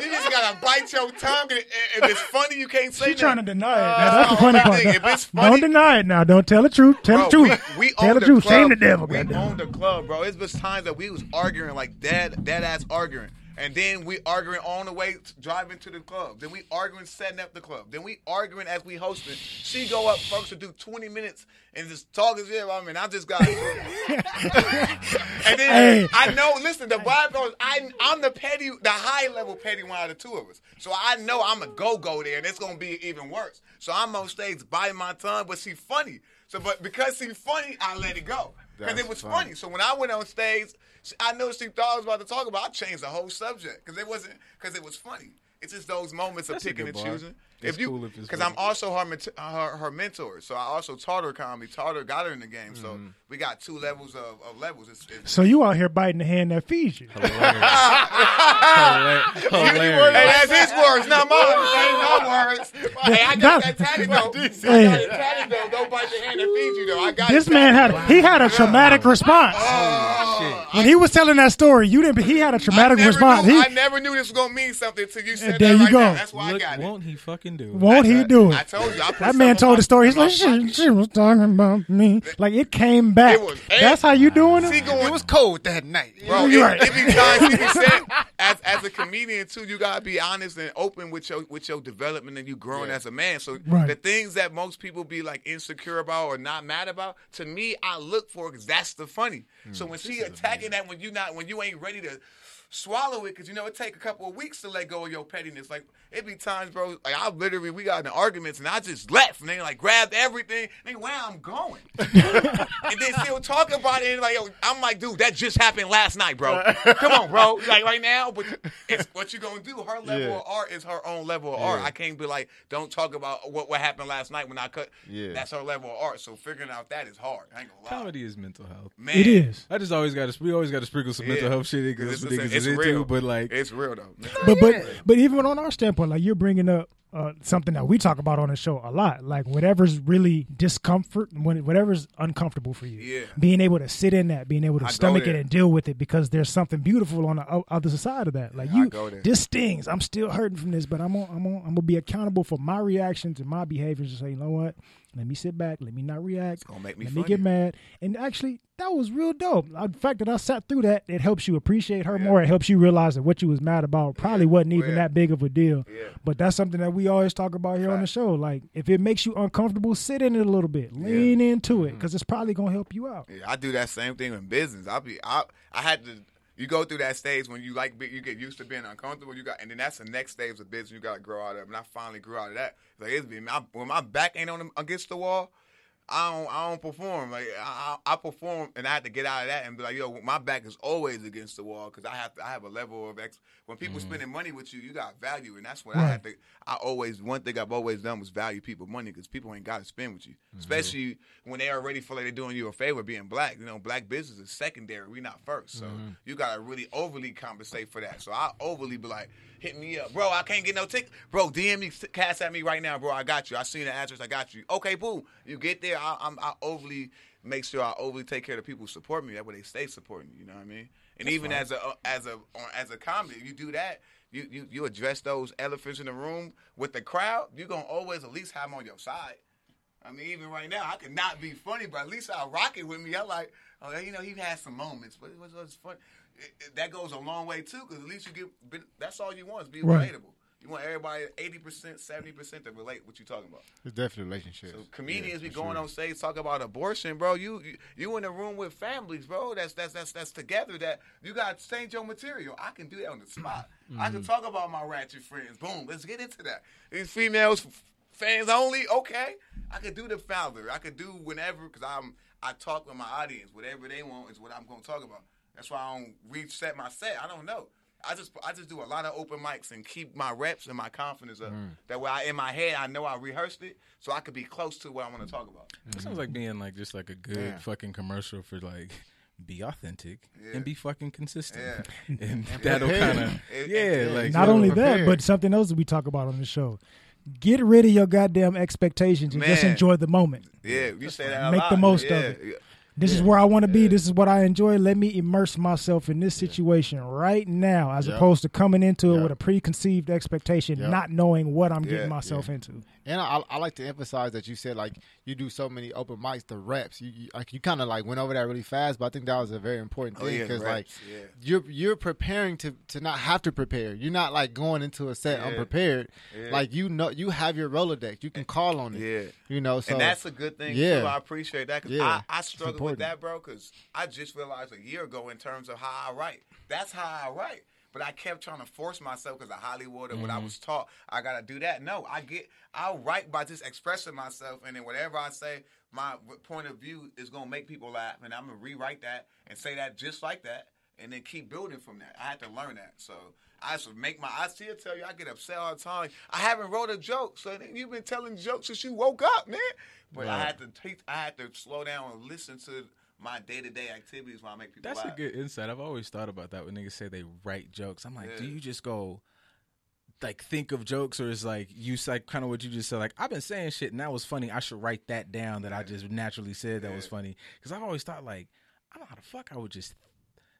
you just gotta bite your tongue. And, and if it's funny, you can't say She trying to deny it. Now, uh, that's the oh, funny part. thing, if it's funny- Don't deny it now. Don't tell the truth. Tell the truth. We, we tell own the the truth. club. Shame the devil. We goddamn. own the club, bro. It was times that we was arguing like dead, dead ass arguing. And then we arguing on the way driving to the club. Then we arguing setting up the club. Then we arguing as we hosting. She go up folks to do 20 minutes and just talk as if I mean I just got. and then Hey. I know. Listen, the vibe goes. I I'm the petty, the high level petty one out of the two of us. So I know I'm a go go there, and it's gonna be even worse. So I'm on stage biting my tongue, but she funny. So, but because she funny, I let it go because it was funny. funny. So when I went on stage, I know she thought I was about to talk about. I changed the whole subject because it wasn't because it was funny. it's just those moments of That's picking and choosing. It's if you, cool because funny. I'm also her, her her mentor, so I also taught her comedy, taught her, got her in the game. So Mm-hmm. we got two levels of, of levels. It's, it's, So you out here biting the hand that feeds you. Hilarious. Hey, that's his words, not mine. That ain't my words. Hey, I got that tatted though. I got Hey. it though. Don't bite the hand that feeds you though. I got This man tatted. had he had a traumatic response when he was telling that story. You didn't. He had a traumatic never, response. knew, He, I never knew this was gonna mean something until you said there that you right go. now. That's why Look, I got it. won't he fucking do? it? won't he do I told you. I That man told of the story. He's like, she, she was talking about me. Like it came back. It was- That's how you doing See, it. going, It was cold that night. Bro, You're it, right. it be times said, as as a comedian too, you gotta be honest and open with your with your development and you growing as a man. So Right. the things that most people be like insecure about or not mad about, to me, I look for because that's the funny. Hmm, so when she attacking that when you not when you ain't ready to swallow it because you know it take a couple of weeks to let go of your pettiness. Like it be times, bro. Like I literally we got in arguments and I just left and they like grabbed everything. Nigga, where I'm going, and then she'll talk about it. And like yo, I'm like, dude, that just happened last night, bro. Come on, bro. Like right now, but it's what you gonna do. Her level Yeah. of art is her own level of art. I can't be like, don't talk about what what happened last night when I cut. Yeah. that's her level of art. So figuring out that is hard. I ain't gonna lie. Comedy is mental health. Man, It is. I just always got to. We always got to sprinkle some mental health shit because It's, that's what it's, it's is into. real, But like, it's real though. But but but even on our standpoint, like you're bringing up uh, something that we talk about on the show a lot, like whatever's really discomfort, when whatever's uncomfortable for you, Yeah. being able to sit in that, being able to I stomach it and deal with it, because there's something beautiful on the other side of that. Like you, this stings. I'm still hurting from this, but I'm on, I'm on, I'm gonna be accountable for my reactions and my behaviors. And say, you know what? Let me sit back. Let me not react. gonna make me Let me get mad. And actually, that was real dope. The fact that I sat through that, it helps you appreciate her more. It helps you realize that what you was mad about probably wasn't even Yeah. that big of a deal. Yeah. But that's something that we always talk about here on the show. Like, if it makes you uncomfortable, sit in it a little bit, lean into it, mm-hmm. because it's probably gonna help you out. Yeah, I do that same thing in business. I be I I had to. You go through that stage when you like you get used to being uncomfortable. You got and then that's the next stage of business you got to grow out of. And I finally grew out of that. Like it's been my, when my back ain't on against the wall. I don't I don't perform like I, I I perform and I had to get out of that and be like yo my back is always against the wall because I have to I have a level of ex when people mm-hmm. spending money with you you got value and that's what I Right. have to I always one thing I've always done was value people money because people ain't got to spend with you. Mm-hmm. Especially when they already feel like they're doing you a favor being black. You know black business is secondary we not first. So mm-hmm. you got to really overly compensate for that. So I overly be like hit me up. Bro I can't get no ticket bro DM me cash at me right now bro. I got you. I seen the address. I got you. Okay boom you get there. I, I'm I overly make sure I overly take care of the people who support me. That way they stay supporting you. You know what I mean and even as a uh, as a as a comedy you do that you, you you address those elephants in the room with the crowd you're gonna always at least have them on your side I mean, even right now, I could not be funny, but at least I'll rock it with me. I like, oh, you know, he had some moments, but it was, it was fun. It, it- that goes a long way too, because at least you get. That's all you want is be Right. relatable. You want everybody eighty percent, seventy percent to relate what you're talking about. It's definitely relationships. So comedians Yeah, be going sure. on stage talk about abortion, bro. You, you you in a room with families, bro. That's that's that's that's together. That you got to change your material. I can do that on the spot. I Mm-hmm. can talk about my ratchet friends. Boom. Let's get into that. These females, fans only. Okay. I could do the founder. I could do whenever because I'm I talk with my audience. Whatever they want is what I'm going to talk about. That's why I don't reset my set. I don't know. I just I just do a lot of open mics and keep my reps and my confidence up. Mm. That way, I, in my head, I know I rehearsed it, so I could be close to what I want to talk about. it sounds like being like just like a good Yeah. fucking commercial for like. Be authentic Yeah. and be fucking consistent, Yeah. and that'll prepared. kind of It- yeah, like Not so only that, but something else that we talk about on the show. Get rid of your goddamn expectations and just enjoy the moment. Yeah, you say that. A Make lot. the most of yeah. It. yeah. This is where I want to be. This is what I enjoy. Let me immerse myself in this situation right now, as Yep. opposed to coming into it with a preconceived expectation, Yep. not knowing what I'm Yeah, getting myself into. And I, I like to emphasize that you said like you do so many open mics, the reps. You, you like you kind of like went over that really fast, but I think that was a very important Oh, thing yeah, because reps, like yeah. you're you're preparing to to not have to prepare. You're not like going into a set Yeah. unprepared. Yeah. Like you know you have your Rolodex. You can call on it. Yeah. You know, so and that's a good thing yeah. too. I appreciate that because Yeah. I, I struggle with that, bro. Because I just realized a year ago in terms of how I write. That's how I write. But I kept trying to force myself because of Hollywood and what Mm-hmm. I was taught. I gotta do that. No, I get. I write by just expressing myself, and then whatever I say, my point of view is gonna make people laugh, and I'm gonna rewrite that and say that just like that. and then keep building from that. I had to learn that. So I used to make my. I still tell you, I get upset all the time. I haven't wrote a joke, so you've been telling jokes since you woke up, man. But I had to teach. I had to slow down and listen to my day to day activities while I make people That's laugh. a good insight. I've always thought about that when niggas say they write jokes. I'm like, do you just go like think of jokes or is like you like kind of what you just said like I've been saying shit and that was funny. I should write that down that I just naturally said that was funny cuz I've always thought like I don't know how the fuck I would just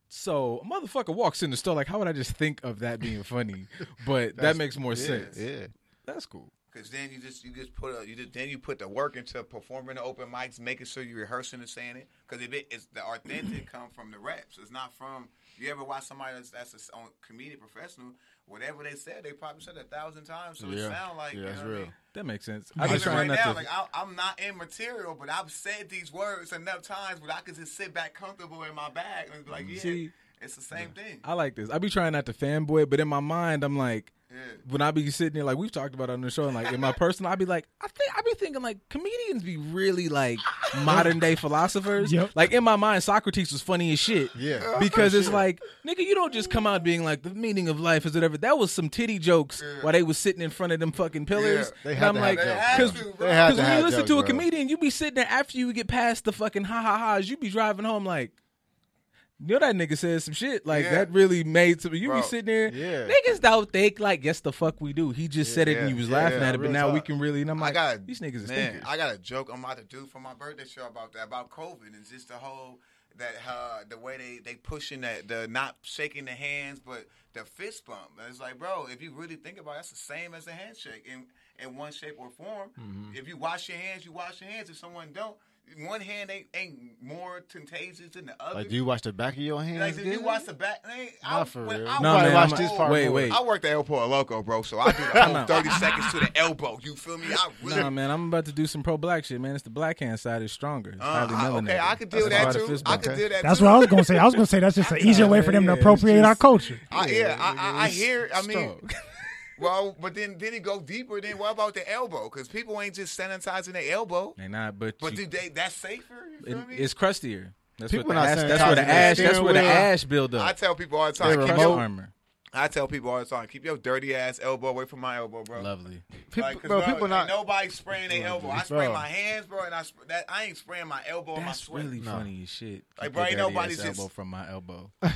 so a motherfucker walks in the store like how would I just think of that being funny? But that makes more yeah, sense. Yeah. That's cool. Cause then you just you just put a, you just then you put the work into performing the open mics, making sure you're rehearsing and saying it. Cause if it, it's the authentic come from the reps. It's not from you ever watch somebody that's that's a on comedian professional. Whatever they said, they probably said a thousand times. So it Yeah. sound like Yeah, you that's know what I mean? That makes sense. I be Even trying right not now, to like I, I'm not in material, but I've said these words enough times, but I can just sit back comfortable in my bag and be like, mm-hmm. yeah, See, it's the same thing. I like this. I be trying not to fanboy, but in my mind, I'm like, Yeah. when I be sitting there, like we've talked about on the show, and like in my personal, I be like, I think I be thinking like comedians be really like modern day philosophers. Yep. Like in my mind, Socrates was funny as shit. Yeah. because it's like, nigga, you don't just come out being like the meaning of life is whatever. That was some titty jokes while they was sitting in front of them fucking pillars. They And had I'm to like, have They jokes, because to, bro. They had because to when you listen jokes, to a bro. comedian, you be sitting there after you get past the fucking ha ha ha's, you be driving home like, you know that nigga said some shit like Yeah. that really made some. You Bro. be sitting there, Yeah. Niggas don't think like, yes, the fuck we do. He just said it and Yeah, you was yeah, laughing yeah, at it, but now we can really. And I'm I like, got these niggas is man. I got a joke I'm about to do for my birthday show about that about COVID. and just the whole that uh, the way they they pushing that the not shaking the hands, but the fist bump. And It's like, bro, if you really think about it, that's the same as a handshake in in one shape or form. Mm-hmm. If you wash your hands, you wash your hands. If someone don't, one hand ain't ain't more contagious than the other. Like, do you watch the back of your hands? Like, if you good? watch the back, ain't, Not for real. I, No, work- man, watch I'm- this part wait, more. wait. I worked at El Pollo Loco, bro, so I do the whole 30 seconds to the elbow. You feel me? I really Nah, man, I'm about to do some pro black shit, man. It's the black hand side is stronger. It's Uh, highly I- okay, I could deal That's that too. I bump. could deal that That's too. what I was gonna say. I was gonna say that's just an easier way for them to Yeah, it's appropriate our culture. I, yeah, I, I, I hear. I mean, strong. Well, but then then it go deeper. Then what about the elbow? Because people ain't just sanitizing their elbow. they not, but, But you- do they? That's safer. You feel it- me? it's crustier. That's People what the ash, that's where the toxic ash. steering That's where the wheel. ash build I up. tell people all the time. Keep your, armor. I tell people all the time. Keep your dirty ass elbow away from my elbow, bro. Lovely. People, Like, 'cause, bro, bro, people not. nobody spraying their elbow. I spray Bro. my hands, bro, and I sp- that I ain't spraying my elbow and my That's sweat. really No. funny as shit. Like, Keep bro, your ain't dirty nobody's ass just- elbow from my elbow.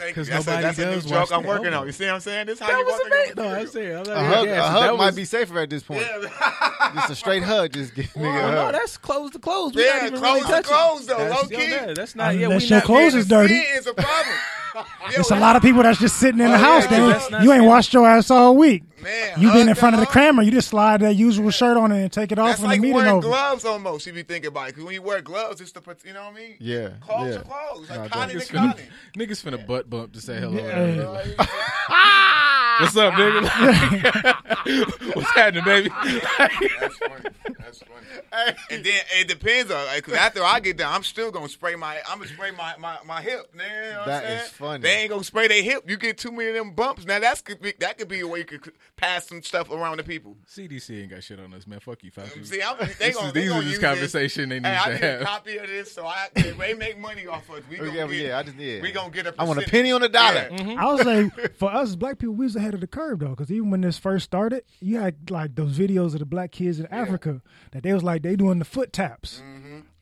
Thank you. 'Cause That's, a, nobody that's a new does joke I'm working elbow. on. You see what I'm saying? This how That you was amazing. go. No, I'm saying. I'm A hug, yeah, a hug that might was- be safer at this point. Yeah. Just a straight hug, just get nigga a Well, no, that's close to close. We Yeah, not even close really to touching. close, though, That's, low key. that- that's not. Yeah, Unless we your not. clothes is dirty. skin is a problem. It's a lot of people that's just sitting in the Oh, house. yeah, They, that's not you ain't washed your ass all week. Man, You been in front of the hug. camera. You just slide that usual shirt on and take it off That's when like the meeting wearing over. gloves almost. If you think about it, because when you wear gloves, it's the pro- you know what I mean. Yeah, clothes yeah. are clothes. Like No, Connie Niggas to finna, niggas finna butt bump to say hello. Yeah. What's up, nigga? What's happening, baby? That's funny. That's funny. And then it depends on because after I get down, I'm still gonna spray my. I'm gonna spray my my, my hip. Man, you know what I'm is saying? funny. They ain't gonna spray their hip. You get too many of them bumps. Now that's could be, that could be a way you could pass some stuff around to people. CDC ain't got shit on us, man. Fuck you, Fauci. See, I'm, they This gonna, is- they these are this use conversation they This. need hey, I to need a have. copy of this, so I they make money off of it. We Oh, gonna yeah, get, yeah, I just yeah. we gonna get a I want a penny on the dollar. Yeah. I was like, for us black people, we was ahead of the curve though, because even when this first started, you had like those videos of the black kids in Africa that they was like they doing the foot taps.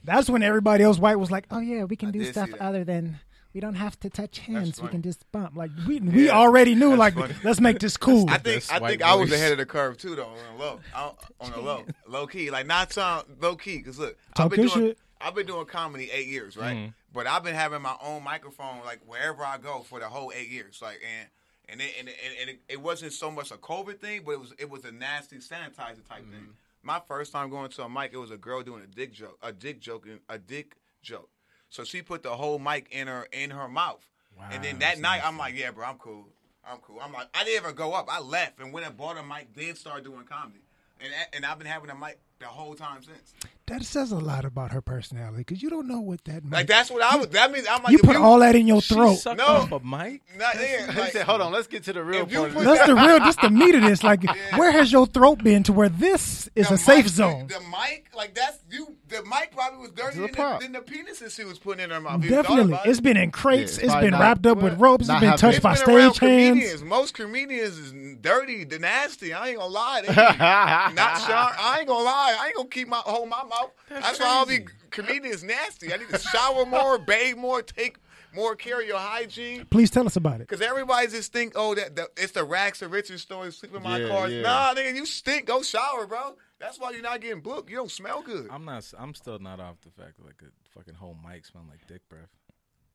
That's when everybody else white was like, oh yeah, we can Mm-hmm. I do stuff other than we don't have to touch hands. We can just bump. Like we we already knew like funny. let's make this cool. I think I white think I was ahead of the curve too, though. On the low, I- on the low, low key, like not some low key. Cause look, Talk I've been your doing shit. I've been doing comedy eight years, right? Mm-hmm. But I've been having my own microphone like wherever I go for the whole eight years, like and. And it, and, it, and it, it wasn't so much a COVID thing, but it was it was a nasty sanitizer type Mm-hmm. thing. My first time going to a mic, it was a girl doing a dick joke, a dick joke, a dick joke. So she put the whole mic in her in her mouth, and then that night I'm like, yeah, bro, I'm cool. I'm cool. I'm like, I didn't even go up. I left and went and bought a mic, then started doing comedy. And and I've been having a mic the whole time since. That says a lot about her personality because you don't know what that means. Like that's what I was. That means I'm like you if put all that in your throat. sucked No. off a mic. Not, yeah, He like, said, "Hold on, let's get to the real If you part." of put. That's the real, just the meat of this. Like, where has your throat been to where this is the a safe zone? The mic, like that's you. The mic probably was dirtier a than the, than the penises she was putting in her mouth. You thought Definitely, about it's it? been in crates. Yeah, it's probably been not- wrapped up with well, ropes. It's been touched it. by been stage hands. comedians. Most comedians is dirty, the nasty. I ain't gonna lie. They not shower. I ain't gonna lie. I ain't gonna keep my hold my mouth. That's, why all these comedians nasty. I need to shower more, bathe more, take more care of your hygiene. Please tell us about it. Cause everybody just think, oh, that the, it's the racks of riches story. Sleep in my Yeah, car. yeah. Nah, nigga, you stink. Go shower, bro. That's why you're not getting booked. You don't smell good. I'm not. I'm still not off the fact that like a fucking whole mic smell like dick breath.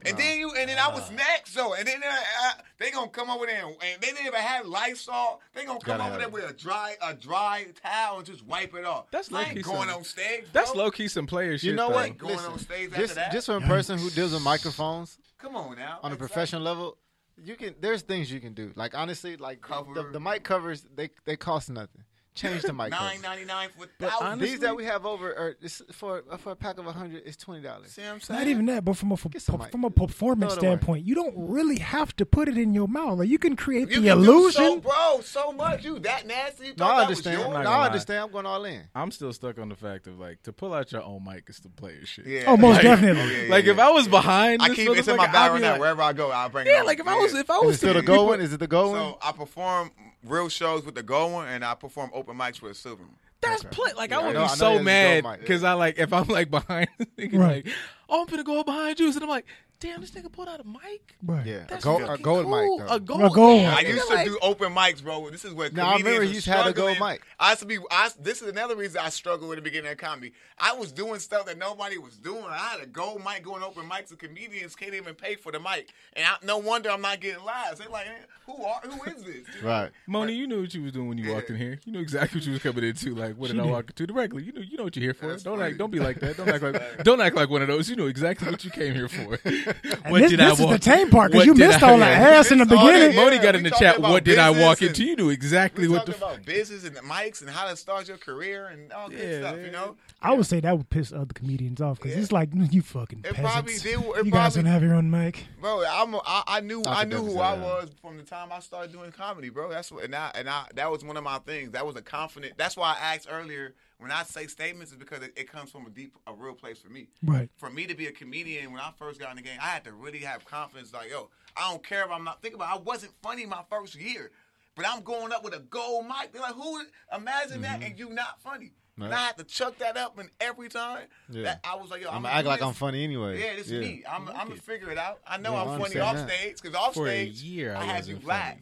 And then you, and then I was next, though. And then uh, uh, they gonna come over there, and, and they didn't even have Lysol. They gonna come over there it. with a dry, a dry towel and just wipe it off. That's low-key going some- on stage. That's bro. low key some player shit. You know what? Going Listen, on stage after just that? just from a person who deals with microphones Come on now. on a Exactly. professional level, you can. There's things you can do. Like honestly, like Cover. the, the mic covers, they they cost nothing. Change the mic Nine covers. for But thousands. honestly- These that we have over are it's for for a pack of hundred, it's twenty dollars. See what I'm saying? Not even that, but from a Get from a performance Throw it standpoint, you don't really have to put it in your mouth. Like you can create You the can do illusion. so, bro, so much. You that nasty? You No, thought I that understand. Was No, not yours? gonna I understand. I'm going all in. I'm still stuck on the fact of like to pull out your own mic is to play the player shit. Yeah. Oh, most Like- definitely. Oh, yeah, yeah, Like if. I was behind, I this keep it's in my motherfucker, bag right now. like- Wherever I go, I'll bring it. Yeah, like if I was if I was still the to- gold one? Is it the gold one? So I perform real shows with the gold one, and I perform open mics with a silver one. That's play. Like Yeah, I I would know- be know so he has a mad because I like if I'm like behind, Right. like oh I'm gonna go behind you, and I'm like, damn, this nigga pulled out a mic. Right. yeah, a That's gold, a fucking gold cool. mic though. A gold, A gold yeah, one. I nigga, used to like- do open mics, bro. This is what No, I remember comedians he was used to have a gold struggling. mic. I used to be. I, this is another reason I struggled with the beginning of comedy. I was doing stuff that nobody was doing. I had a gold mic going open mics, and comedians can't even pay for the mic. And I, no wonder I'm not getting laughs. They're like, eh, who are? Who is this? You know? Right. Moni, you knew what you was doing when you walked in here. You knew exactly what you was coming into. Like, what She did I walk into? The regular. You know, you know what you're here for. That's don't funny. act. Don't be like that. Don't act like. don't act like one of those. You know exactly what you came here for. And what this, did this I is the tame part because you missed I- all the ass in the Missed all that, beginning. yeah. Moni got in the chat. What did I walk into? You knew exactly what the. talking about business and the mics and how to start your career and all good Yeah, stuff. man. You know. I would say that would piss other comedians off because Yeah. it's like you fucking It peasants. probably did- it you guys probably- don't have your own mic. Bro, I'm a, I, I knew I I knew who I was from the time I started doing comedy, bro. That's what and I and I that was one of my things. That was a confident. That's why I asked earlier when I say statements is because it, it comes from a deep, a real place for me. Right. For me to be a comedian, when I first got in the game, I had to really have confidence. Like, yo, I don't care if I'm not. Think about, it, I wasn't funny my first year, but I'm going up with a gold mic. They're like, who? Imagine that, mm-hmm. and you not funny. And I had to chuck that up, and every time, Yeah. that I was like, yo, I'm, I'm gonna gonna act like. I'm funny anyway. Yeah, this is me. I'm, I'm gonna figure it out. I know Yeah, I I'm funny off that. stage because off For a stage, year, I I have you laugh. funny.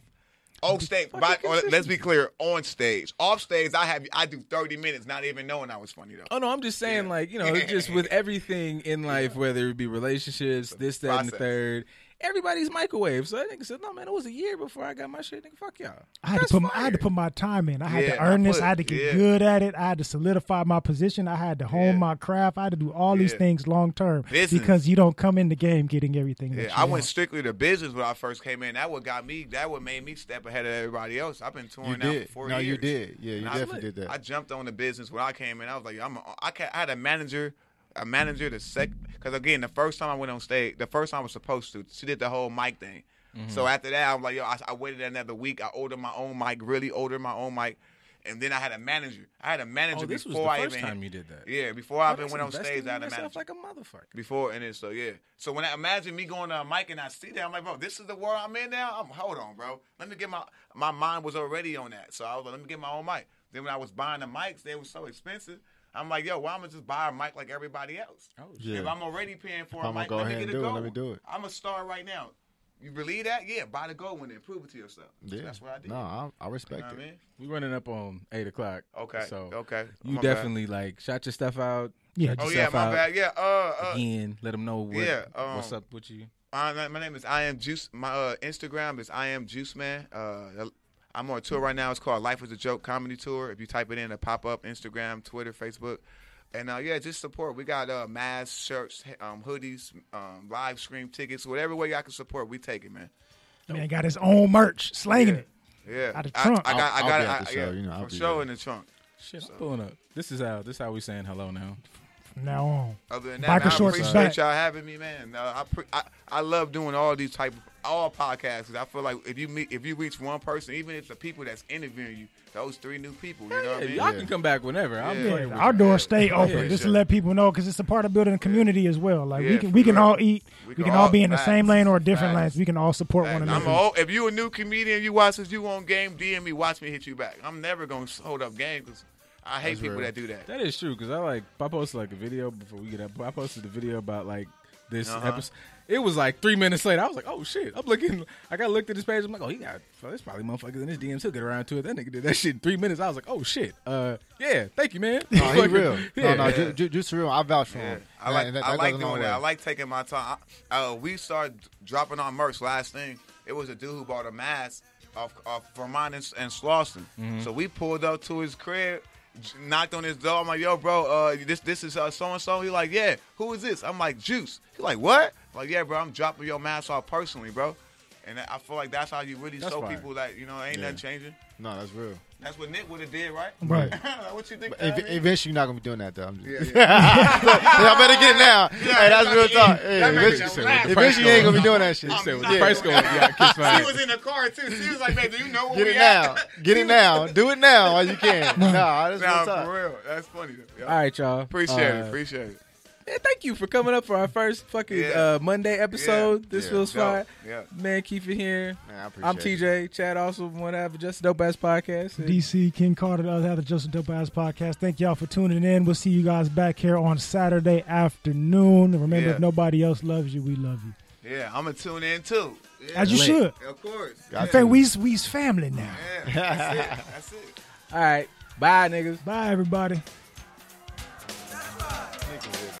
On stage, but, or let's be clear. On stage, off stage, I have I do 30 minutes, not even knowing I was funny though. Oh no, I'm just saying, Yeah. like you know, just with everything in life, whether it be relationships, this, that, and the third, everybody's microwave. So that nigga said, "No, man, it was a year before I got my shit, nigga. Fuck y'all." I had That's to put I had to put my time in. I had Yeah, to earn I this. I had to get yeah. good at it. I had to solidify my position. I had to hone Yeah. my craft. I had to do all these things long term because you don't come in the game getting everything. That Yeah, you I went want. strictly to business when I first came in. That what got me. That what made me step ahead of everybody else. I've been touring You now did. for four No, years. you did. Yeah, you And I- definitely did that. I jumped on the business when I came in. I was like, I'm. A, I, ca I had a manager, a manager the sec. Because again, the first time I went on stage, the first time I was supposed to, she did the whole mic thing. Mm-hmm. So after that, I'm like, yo, I, I waited another week. I ordered my own mic, really ordered my own mic, and then I had a manager. I had a manager Oh, this was before the I first even. time you did that. Yeah, before I Oh, even went on stage, I had a manager like a motherfucker. before and then so yeah. So when I imagine me going to a mic and I see that, I'm like, bro, this is the world I'm in now. I'm hold on, bro. Let me get my my mind was already on that. So I was like, let me get my own mic. Then when I was buying the mics, they were so expensive. I'm like, yo, why am I just buy a mic like everybody else? Oh, Yeah. If I'm already paying for If a I'm mic, go let me ahead get and a do it, gold let me do it. I'm a star right now. You believe that? Yeah, buy the gold one and prove it to yourself. So Yeah. that's what I did. No, I, I you respect know what I it. mean? We running up on eight o'clock. Okay. So okay. you My bad. definitely like shot your stuff out. Yeah, Oh yeah, my out bad. Yeah. Uh. uh Again, let them know what, Yeah, um, what's up with you. Uh, my name is I am Juice. My uh, Instagram is I am Juice Man. Uh, I'm on a tour right now. It's called Life is a Joke Comedy Tour. If you type it in, it'll pop up. Instagram, Twitter, Facebook, and uh, yeah, just support. We got uh, masks, shirts, um, hoodies, um, live stream tickets, whatever way y'all can support. We take it, man. man got his own merch, slanging Yeah. it. Yeah, Out of I, trunk. I got, I'll- I got I'll it. be at I- the show, yeah, you know, I'll for be sure there. in the trunk. Shit, I'm pulling up. This is how this is how we saying hello now. From now on. Other than that, Biker man, I Shorts is appreciate back. y'all having me, man. Uh, I, pre- I I love doing all these type of all podcasts. 'cause I feel like if you meet if you reach one person, even if the people that's interviewing you, those three new people, you know what I mean? Y'all can come back whenever. I'm Yeah. fucking Our you. doors stay open Yeah, just to let people know because it's a part of building a community as well. Like we can for we can all eat, we, We can can all all- be in the same lane or different Facts. lanes. We can all support Hey, one I'm another. all, if you a new comedian, you watch this, you on game, DM me, watch me hit you back. I'm never gonna hold up game because I hate That's people real. that do that. That is true because I like I posted like a video before we get up. I posted the video about like this Uh-huh. episode. It was like three minutes later. I was like, oh shit! I'm looking. I got looked at this page. I'm like, oh, he got. Well, there's probably motherfuckers in his DMs. He'll get around to it. That nigga did that shit in three minutes. I was like, oh shit. Uh, yeah. Thank you, man. No, he Fucking- real. Yeah. No, no, Yeah. ju- ju- just real. I vouch for Yeah. him. I like And that- I like goes a long doing that. I like taking my time. I, uh, we started dropping our merch last thing. It was a dude who bought a mask off, off Vermont and, and Slauson. Mm-hmm. So we pulled up to his crib, j- knocked on his door. I'm like, "Yo, bro, uh, this this is so and so." He like, "Yeah, who is this?" I'm like, "Juice." He like, "What?" I'm like, "Yeah, bro, I'm dropping your mask off personally, bro." And I feel like that's how you really That's show people that you know ain't Yeah. nothing changing. No, that's real. That's what Nick would have did, right? Right. what you think? But ev- eventually, you're not gonna be doing that though. I'm just, Yeah, Y'all better get it now. hey, that's real talk. Hey, that makes eventually, me eventually you ain't gonna be doing that shit. With I'm the price going, yeah, kiss my She was in the car too. She was like, "Man, do you know where Get we it now. Get it now. Do it now while you can. Nah, that's real Nah, talk. for real. That's funny. Yeah. All right, y'all. Appreciate Uh, it. Appreciate it. Yeah, thank you for coming up for our first fucking Yeah. uh, Monday episode. Yeah. This Yeah. feels Dope. fine. Yeah. Man, keep it here. Man, I appreciate I'm it. TJ. Chad also want to have just a dope ass podcast. And DC King Carter, the other half of the Joseph Dope Ass Podcast. Thank y'all for tuning in. We'll see you guys back here on Saturday afternoon. Remember, Yeah. if nobody else loves you, we love you. Yeah, I'm gonna tune in too. Yeah. As you Lit. should. Of course. Got I yeah. think we's we's family now. Yeah, that's it. That's it. all right, bye, niggas. Bye, everybody.